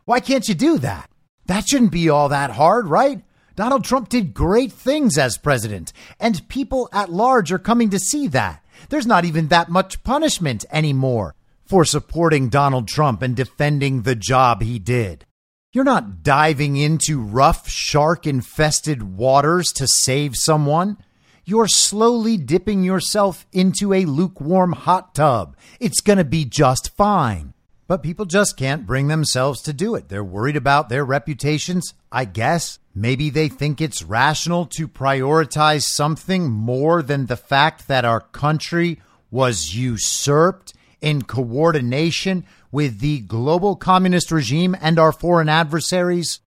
Why can't you do that? That shouldn't be all that hard, right? Donald Trump did great things as president, and people at large are coming to see that. There's not even that much punishment anymore for supporting Donald Trump and defending the job he did. You're not diving into rough, shark infested waters to save someone. You're slowly dipping yourself into a lukewarm hot tub. It's going to be just fine. But people just can't bring themselves to do it. They're worried about their reputations, I guess. Maybe they think it's rational to prioritize something more than the fact that our country was usurped in coordination with the global communist regime and our foreign adversaries.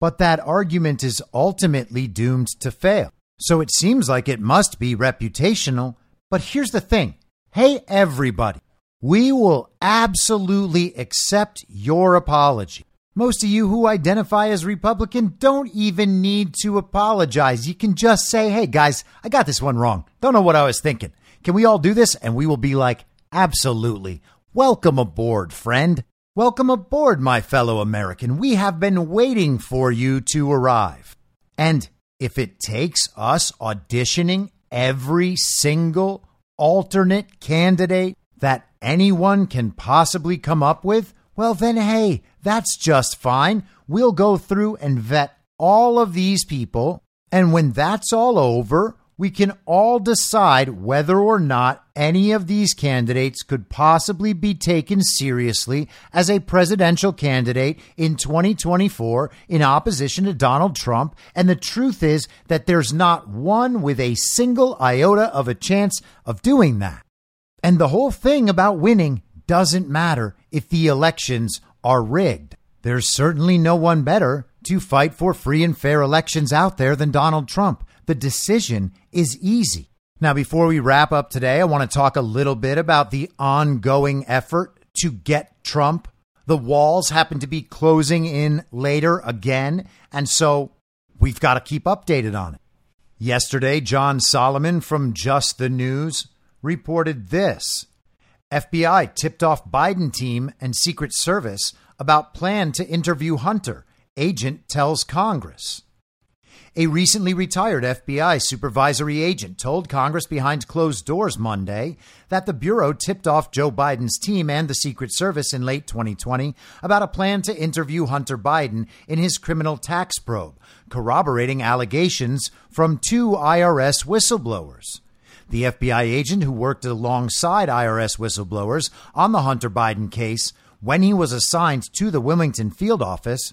But that argument is ultimately doomed to fail. So it seems like it must be reputational. But here's the thing hey, everybody, we will absolutely accept your apology. Most of you who identify as Republican don't even need to apologize. You can just say, hey guys, I got this one wrong. Don't know what I was thinking. Can we all do this? And we will be like, absolutely. Welcome aboard, friend. Welcome aboard, my fellow American. We have been waiting for you to arrive. And if it takes us auditioning every single alternate candidate that anyone can possibly come up with, well, then, hey, that's just fine. We'll go through and vet all of these people. And when that's all over, we can all decide whether or not any of these candidates could possibly be taken seriously as a presidential candidate in 2024 in opposition to Donald Trump. And the truth is that there's not one with a single iota of a chance of doing that. And the whole thing about winning doesn't matter if the elections are rigged. There's certainly no one better to fight for free and fair elections out there than Donald Trump. The decision is easy. Now, before we wrap up today, I want to talk a little bit about the ongoing effort to get Trump. The walls happen to be closing in later again, and so we've got to keep updated on it. Yesterday, John Solomon from Just the News reported this FBI tipped off Biden team and Secret Service about plan to interview Hunter. Agent tells Congress. A recently retired FBI supervisory agent told Congress behind closed doors Monday that the Bureau tipped off Joe Biden's team and the Secret Service in late 2020 about a plan to interview Hunter Biden in his criminal tax probe, corroborating allegations from two IRS whistleblowers. The FBI agent who worked alongside IRS whistleblowers on the Hunter Biden case when he was assigned to the Wilmington field office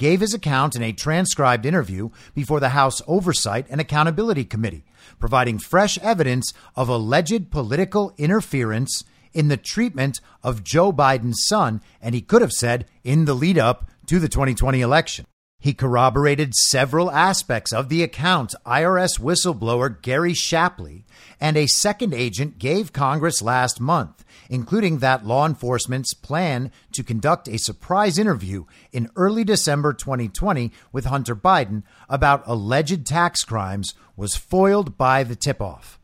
gave his account in a transcribed interview before the House Oversight and Accountability Committee, providing fresh evidence of alleged political interference in the treatment of Joe Biden's son, and he could have said in the lead up to the 2020 election. He corroborated several aspects of the account IRS whistleblower Gary Shapley and a second agent gave Congress last month, including that law enforcement's plan to conduct a surprise interview in early December 2020 with Hunter Biden about alleged tax crimes was foiled by the tip off.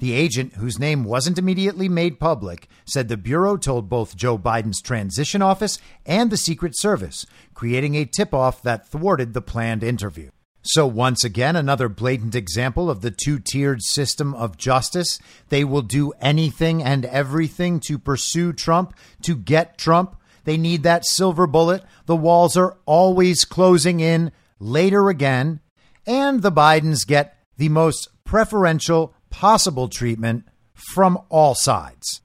The agent, whose name wasn't immediately made public, said the Bureau told both Joe Biden's transition office and the Secret Service, creating a tip off that thwarted the planned interview. So, once again, another blatant example of the two tiered system of justice. They will do anything and everything to pursue Trump, to get Trump. They need that silver bullet. The walls are always closing in later again. And the Bidens get the most preferential possible treatment from all sides.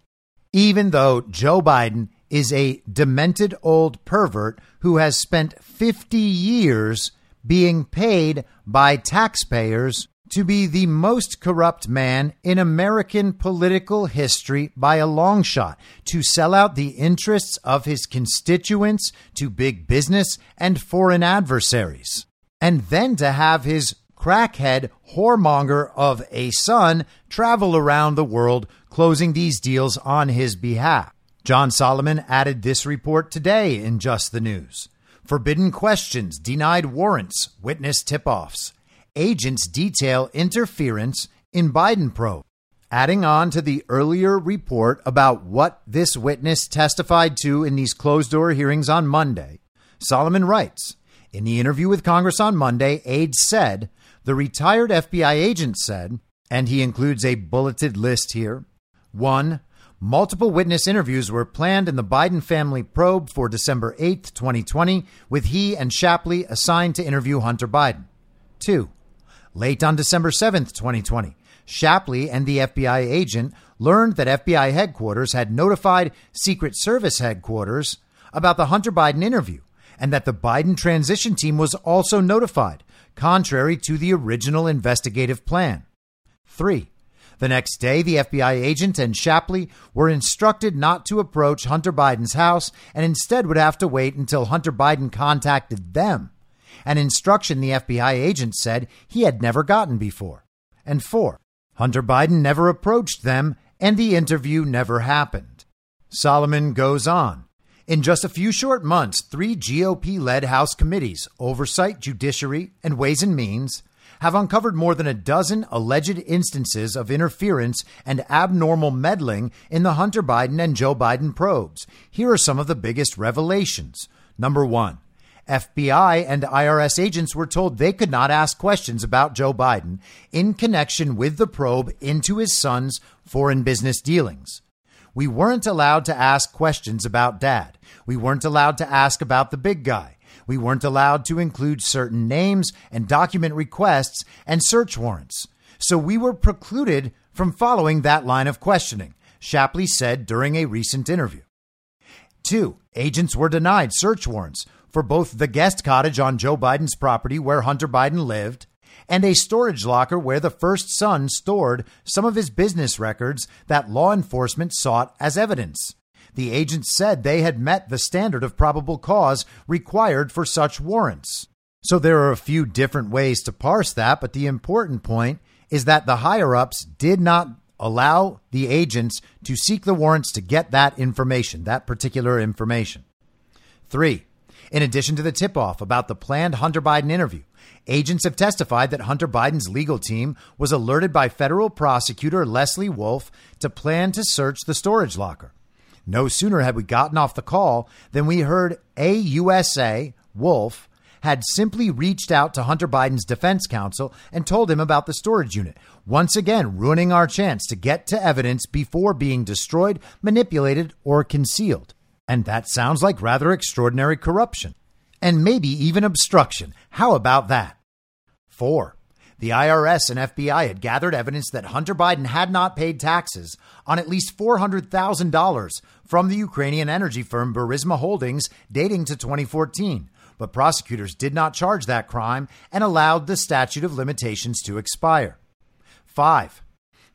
Even though Joe Biden is a demented old pervert who has spent 50 years being paid by taxpayers to be the most corrupt man in American political history by a long shot, to sell out the interests of his constituents to big business and foreign adversaries, and then to have his crackhead whoremonger of a son travel around the world closing these deals on his behalf. John Solomon added this report today in Just the News. Forbidden questions, denied warrants, witness tip offs. Agents detail interference in Biden probe. Adding on to the earlier report about what this witness testified to in these closed door hearings on Monday, Solomon writes In the interview with Congress on Monday, aides said the retired FBI agent said, and he includes a bulleted list here one, multiple witness interviews were planned in the Biden family probe for December 8, 2020, with he and Shapley assigned to interview Hunter Biden. Two, late on December 7, 2020, Shapley and the FBI agent learned that FBI headquarters had notified Secret Service headquarters about the Hunter Biden interview and that the Biden transition team was also notified, contrary to the original investigative plan. Three, The next day, the FBI agent and Shapley were instructed not to approach Hunter Biden's house and instead would have to wait until Hunter Biden contacted them, an instruction the FBI agent said he had never gotten before. And four, Hunter Biden never approached them and the interview never happened. Solomon goes on. In just a few short months, three GOP led House committees, Oversight, Judiciary, and Ways and Means, have uncovered more than a dozen alleged instances of interference and abnormal meddling in the Hunter Biden and Joe Biden probes. Here are some of the biggest revelations. Number one, FBI and IRS agents were told they could not ask questions about Joe Biden in connection with the probe into his son's foreign business dealings. We weren't allowed to ask questions about dad. We weren't allowed to ask about the big guy. We weren't allowed to include certain names and document requests and search warrants. So we were precluded from following that line of questioning, Shapley said during a recent interview. Two, agents were denied search warrants for both the guest cottage on Joe Biden's property where Hunter Biden lived and a storage locker where the first son stored some of his business records that law enforcement sought as evidence. The agents said they had met the standard of probable cause required for such warrants. So there are a few different ways to parse that, but the important point is that the higher ups did not allow the agents to seek the warrants to get that information, that particular information. Three, in addition to the tip off about the planned Hunter Biden interview, agents have testified that Hunter Biden's legal team was alerted by federal prosecutor Lesley Wolf to plan to search the storage locker. No sooner had we gotten off the call than we heard AUSA Wolf had simply reached out to Hunter Biden's defense counsel and told him about the storage unit, once again ruining our chance to get to evidence before being destroyed, manipulated, or concealed. And that sounds like rather extraordinary corruption. And maybe even obstruction. How about that? Four. The IRS and FBI had gathered evidence that Hunter Biden had not paid taxes on at least $400,000 from the Ukrainian energy firm Burisma Holdings dating to 2014. But prosecutors did not charge that crime and allowed the statute of limitations to expire. Five.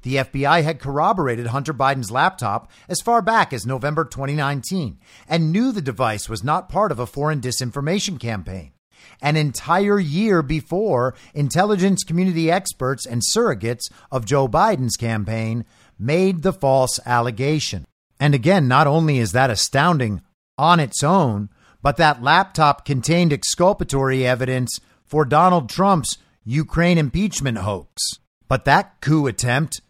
The FBI had corroborated Hunter Biden's laptop as far back as November 2019 and knew the device was not part of a foreign disinformation campaign. An entire year before intelligence community experts and surrogates of Joe Biden's campaign made the false allegation. And again, not only is that astounding on its own, but that laptop contained exculpatory evidence for Donald Trump's Ukraine impeachment hoax. But that coup attempt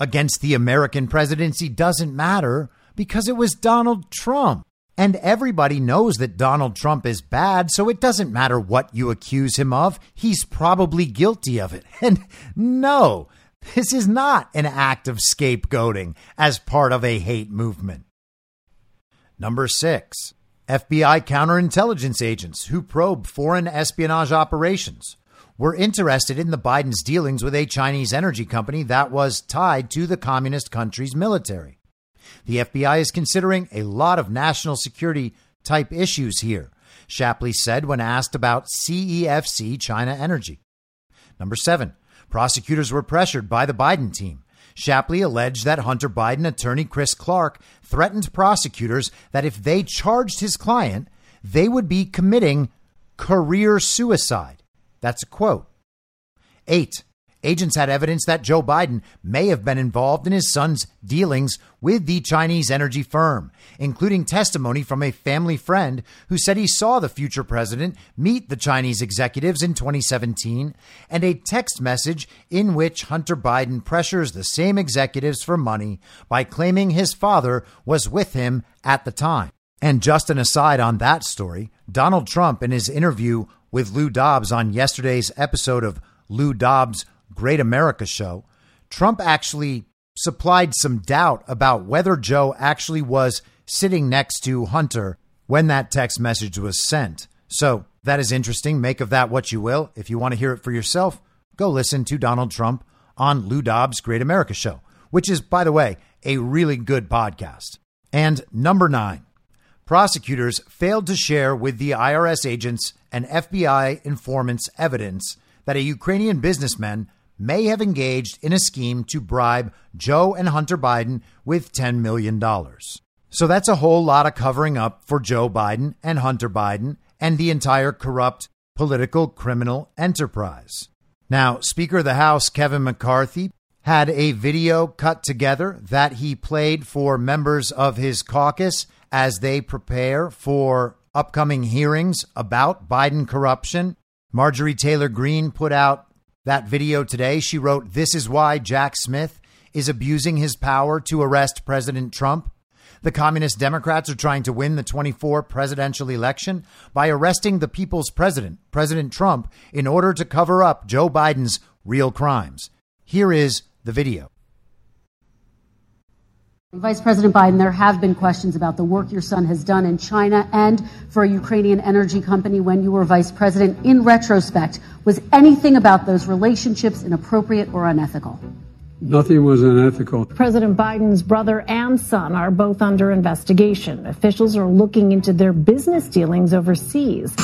against the American presidency doesn't matter because it was Donald Trump. And everybody knows that Donald Trump is bad, so it doesn't matter what you accuse him of. He's probably guilty of it. And no, this is not an act of scapegoating as part of a hate movement. Number six, FBI counterintelligence agents who probe foreign espionage operations were interested in the Biden's dealings with a Chinese energy company that was tied to the communist country's military. The FBI is considering a lot of national security type issues here, Shapley said when asked about CEFC China Energy. Number seven, prosecutors were pressured by the Biden team. Shapley alleged that Hunter Biden attorney Chris Clark threatened prosecutors that if they charged his client, they would be committing career suicide. That's a quote. Eight, agents had evidence that Joe Biden may have been involved in his son's dealings with the Chinese energy firm, including testimony from a family friend who said he saw the future president meet the Chinese executives in 2017, and a text message in which Hunter Biden pressures the same executives for money by claiming his father was with him at the time. And just an aside on that story, Donald Trump, in his interview with Lou Dobbs on yesterday's episode of Lou Dobbs' Great America Show, Trump actually supplied some doubt about whether Joe actually was sitting next to Hunter when that text message was sent. So that is interesting. Make of that what you will. If you want to hear it for yourself, go listen to Donald Trump on Lou Dobbs' Great America Show, which is, by the way, a really good podcast. And number nine, prosecutors failed to share with the IRS agents and FBI informants evidence that a Ukrainian businessman may have engaged in a scheme to bribe Joe and Hunter Biden with $10 million. So that's a whole lot of covering up for Joe Biden and Hunter Biden and the entire corrupt political criminal enterprise. Now, Speaker of the House Kevin McCarthy had a video cut together that he played for members of his caucus as they prepare for upcoming hearings about Biden corruption. Marjorie Taylor Greene put out that video today. She wrote, This is why Jack Smith is abusing his power to arrest President Trump. The Communist Democrats are trying to win the 24 presidential election by arresting the people's president, President Trump, in order to cover up Joe Biden's real crimes. Here is the video. Vice President Biden, there have been questions about the work your son has done in China and for a Ukrainian energy company when you were vice president. In retrospect, was anything about those relationships inappropriate or unethical? Nothing was unethical. President Biden's brother and son are both under investigation. Officials are looking into their business dealings overseas.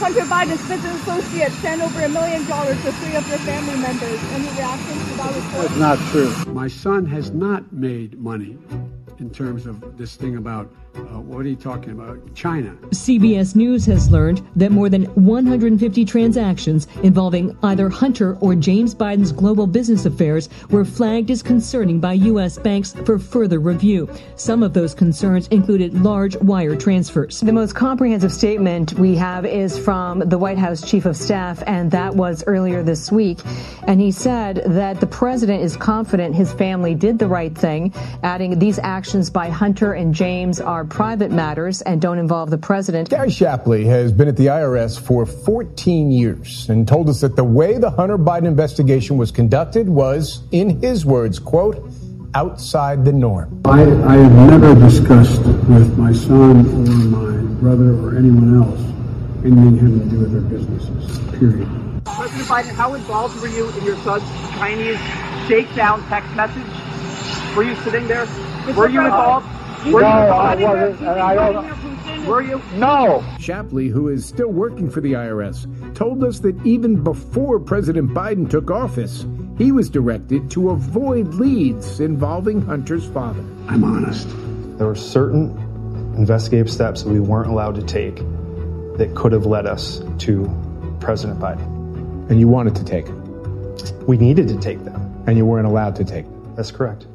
Hunter Biden's business associates sent over a million dollars to three of their family members. Any reaction to that report? That's not true. My son has not made money in terms of this thing about uh, what are you talking about? China. CBS News has learned that more than 150 transactions involving either Hunter or James Biden's global business affairs were flagged as concerning by U.S. banks for further review. Some of those concerns included large wire transfers. The most comprehensive statement we have is from the White House chief of staff, and that was earlier this week. And he said that the president is confident his family did the right thing, adding these actions by Hunter and James are private matters and don't involve the president. Gary Shapley has been at the IRS for 14 years and told us that the way the Hunter Biden investigation was conducted was, in his words, quote, outside the norm. I, I have never discussed with my son or my brother or anyone else anything having to do with their businesses, period. President Biden, how involved were you in your son's Chinese shakedown text message? Were you sitting there? Were you involved? Were no, I wasn't, and I don't. Were you? No. Shapley, who is still working for the IRS, told us that even before President Biden took office, he was directed to avoid leads involving Hunter's father. I'm honest. There were certain investigative steps that we weren't allowed to take that could have led us to President Biden. And you wanted to take? Them. We needed to take them. And you weren't allowed to take? Them. That's correct.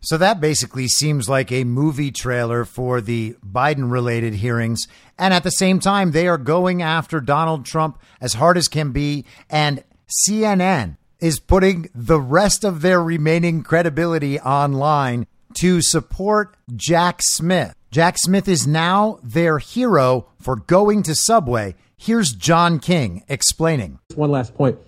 So that basically seems like a movie trailer for the Biden related hearings. And at the same time, they are going after Donald Trump as hard as can be. And CNN is putting the rest of their remaining credibility online to support Jack Smith. Jack Smith is now their hero for going to Subway. Here's John King explaining. One last point.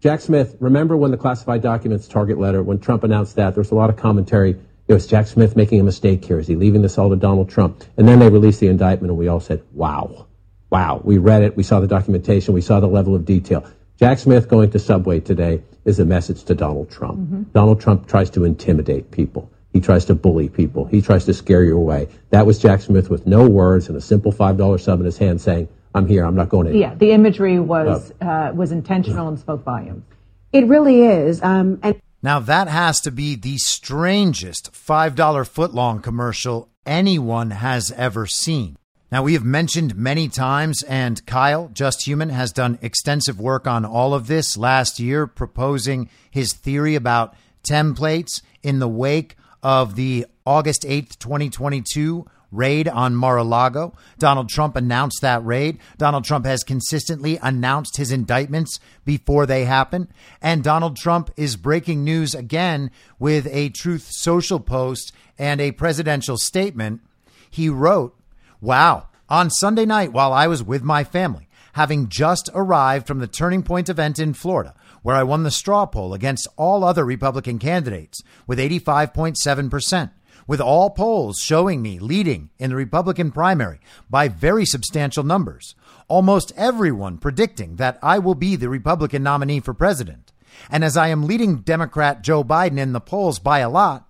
Jack Smith, remember when the classified documents target letter, when Trump announced that, there was a lot of commentary. It was Jack Smith making a mistake here. Is he leaving this all to Donald Trump? And then they released the indictment, and we all said, wow, wow. We read it. We saw the documentation. We saw the level of detail. Jack Smith going to Subway today is a message to Donald Trump. Mm-hmm. Donald Trump tries to intimidate people. He tries to bully people. He tries to scare you away. That was Jack Smith with no words and a simple $5 sub in his hand saying, I'm here. I'm not going anywhere. Yeah, the imagery was uh, was intentional and spoke volumes. It really is. Um, and now that has to be the strangest five dollar footlong commercial anyone has ever seen. Now we have mentioned many times, and Kyle Just Human has done extensive work on all of this last year, proposing his theory about templates in the wake of the August 8th, 2022 raid on Mar-a-Lago. Donald Trump announced that raid. Donald Trump has consistently announced his indictments before they happen. And Donald Trump is breaking news again with a Truth Social post and a presidential statement. He wrote, Wow, on Sunday night while I was with my family, having just arrived from the Turning Point event in Florida, where I won the straw poll against all other Republican candidates with 85.7% with all polls showing me leading in the Republican primary by very substantial numbers. Almost everyone predicting that I will be the Republican nominee for president. And as I am leading Democrat Joe Biden in the polls by a lot,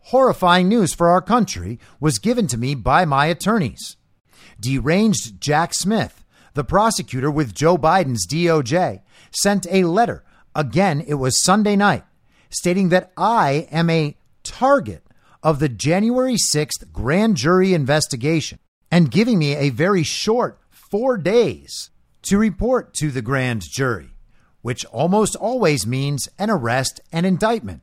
horrifying news for our country was given to me by my attorneys. Deranged Jack Smith, the prosecutor with Joe Biden's DOJ, sent a letter. Again, it was Sunday night, stating that I am a target of the January 6th grand jury investigation and giving me a very short four days to report to the grand jury, which almost always means an arrest and indictment.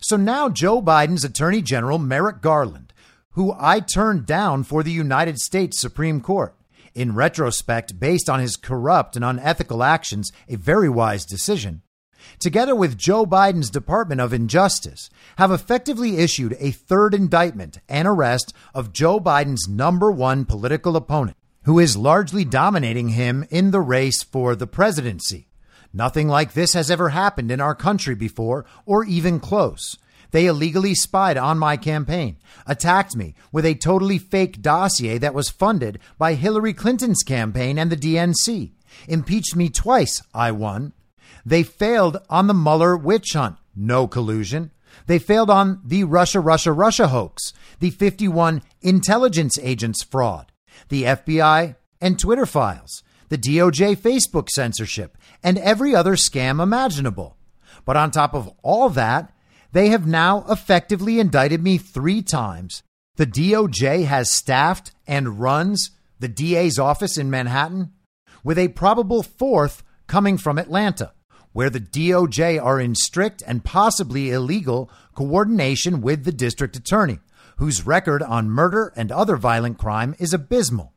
So now Joe Biden's Attorney General Merrick Garland, who I turned down for the United States Supreme Court, in retrospect, based on his corrupt and unethical actions, a very wise decision, together with Joe Biden's Department of Injustice, have effectively issued a third indictment and arrest of Joe Biden's number one political opponent, who is largely dominating him in the race for the presidency. Nothing like this has ever happened in our country before, or even close. They illegally spied on my campaign, attacked me with a totally fake dossier that was funded by Hillary Clinton's campaign and the DNC, impeached me twice, I won. They failed on the Mueller witch hunt, no collusion. They failed on the Russia, Russia, Russia hoax, the 51 intelligence agents fraud, the FBI and Twitter files, the DOJ Facebook censorship, and every other scam imaginable. But on top of all that, they have now effectively indicted me three times. The DOJ has staffed and runs the DA's office in Manhattan, with a probable fourth coming from Atlanta, where the DOJ are in strict and possibly illegal coordination with the district attorney, whose record on murder and other violent crime is abysmal.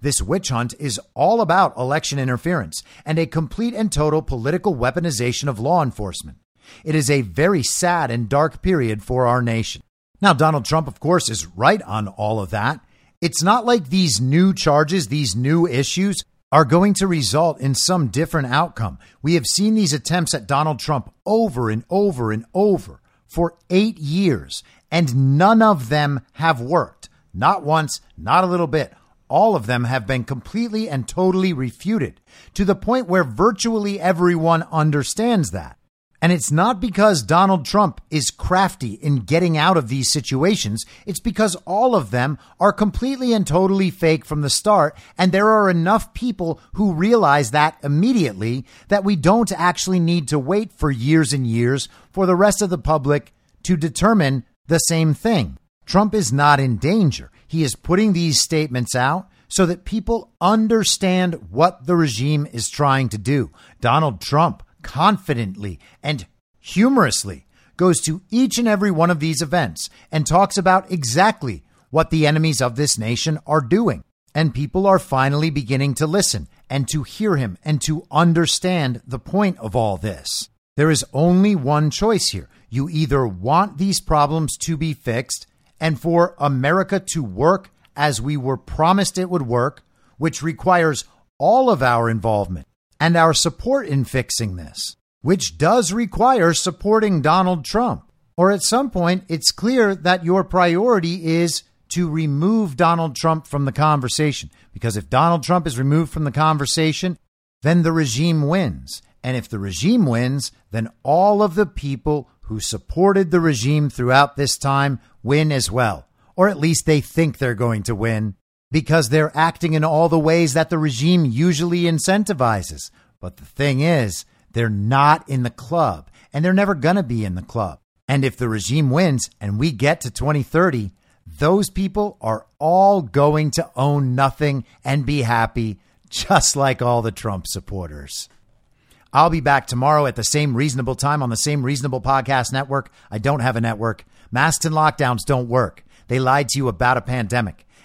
This witch hunt is all about election interference and a complete and total political weaponization of law enforcement. It is a very sad and dark period for our nation. Now, Donald Trump, of course, is right on all of that. It's not like these new charges, these new issues, are going to result in some different outcome. We have seen these attempts at Donald Trump over and over and over for eight years, and none of them have worked. Not once, not a little bit. All of them have been completely and totally refuted to the point where virtually everyone understands that. And it's not because Donald Trump is crafty in getting out of these situations. It's because all of them are completely and totally fake from the start. And there are enough people who realize that immediately that we don't actually need to wait for years and years for the rest of the public to determine the same thing. Trump is not in danger. He is putting these statements out so that people understand what the regime is trying to do. Donald Trump confidently and humorously goes to each and every one of these events and talks about exactly what the enemies of this nation are doing. And people are finally beginning to listen and to hear him and to understand the point of all this. There is only one choice here. You either want these problems to be fixed and for America to work as we were promised it would work, which requires all of our involvement and our support in fixing this, which does require supporting Donald Trump. Or at some point, it's clear that your priority is to remove Donald Trump from the conversation. Because if Donald Trump is removed from the conversation, then the regime wins. And if the regime wins, then all of the people who supported the regime throughout this time win as well. Or at least they think they're going to win because they're acting in all the ways that the regime usually incentivizes. But the thing is, they're not in the club and they're never going to be in the club. And if the regime wins and we get to 2030, those people are all going to own nothing and be happy, just like all the Trump supporters. I'll be back tomorrow at the same reasonable time on the same reasonable podcast network. I don't have a network. Masks and lockdowns don't work. They lied to you about a pandemic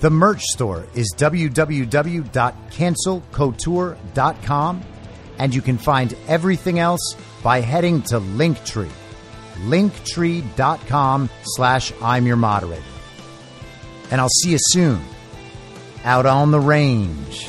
The merch store is www.cancelcouture.com, and you can find everything else by heading to Linktree, linktree.com slash I'm your moderator. And I'll see you soon out on the range.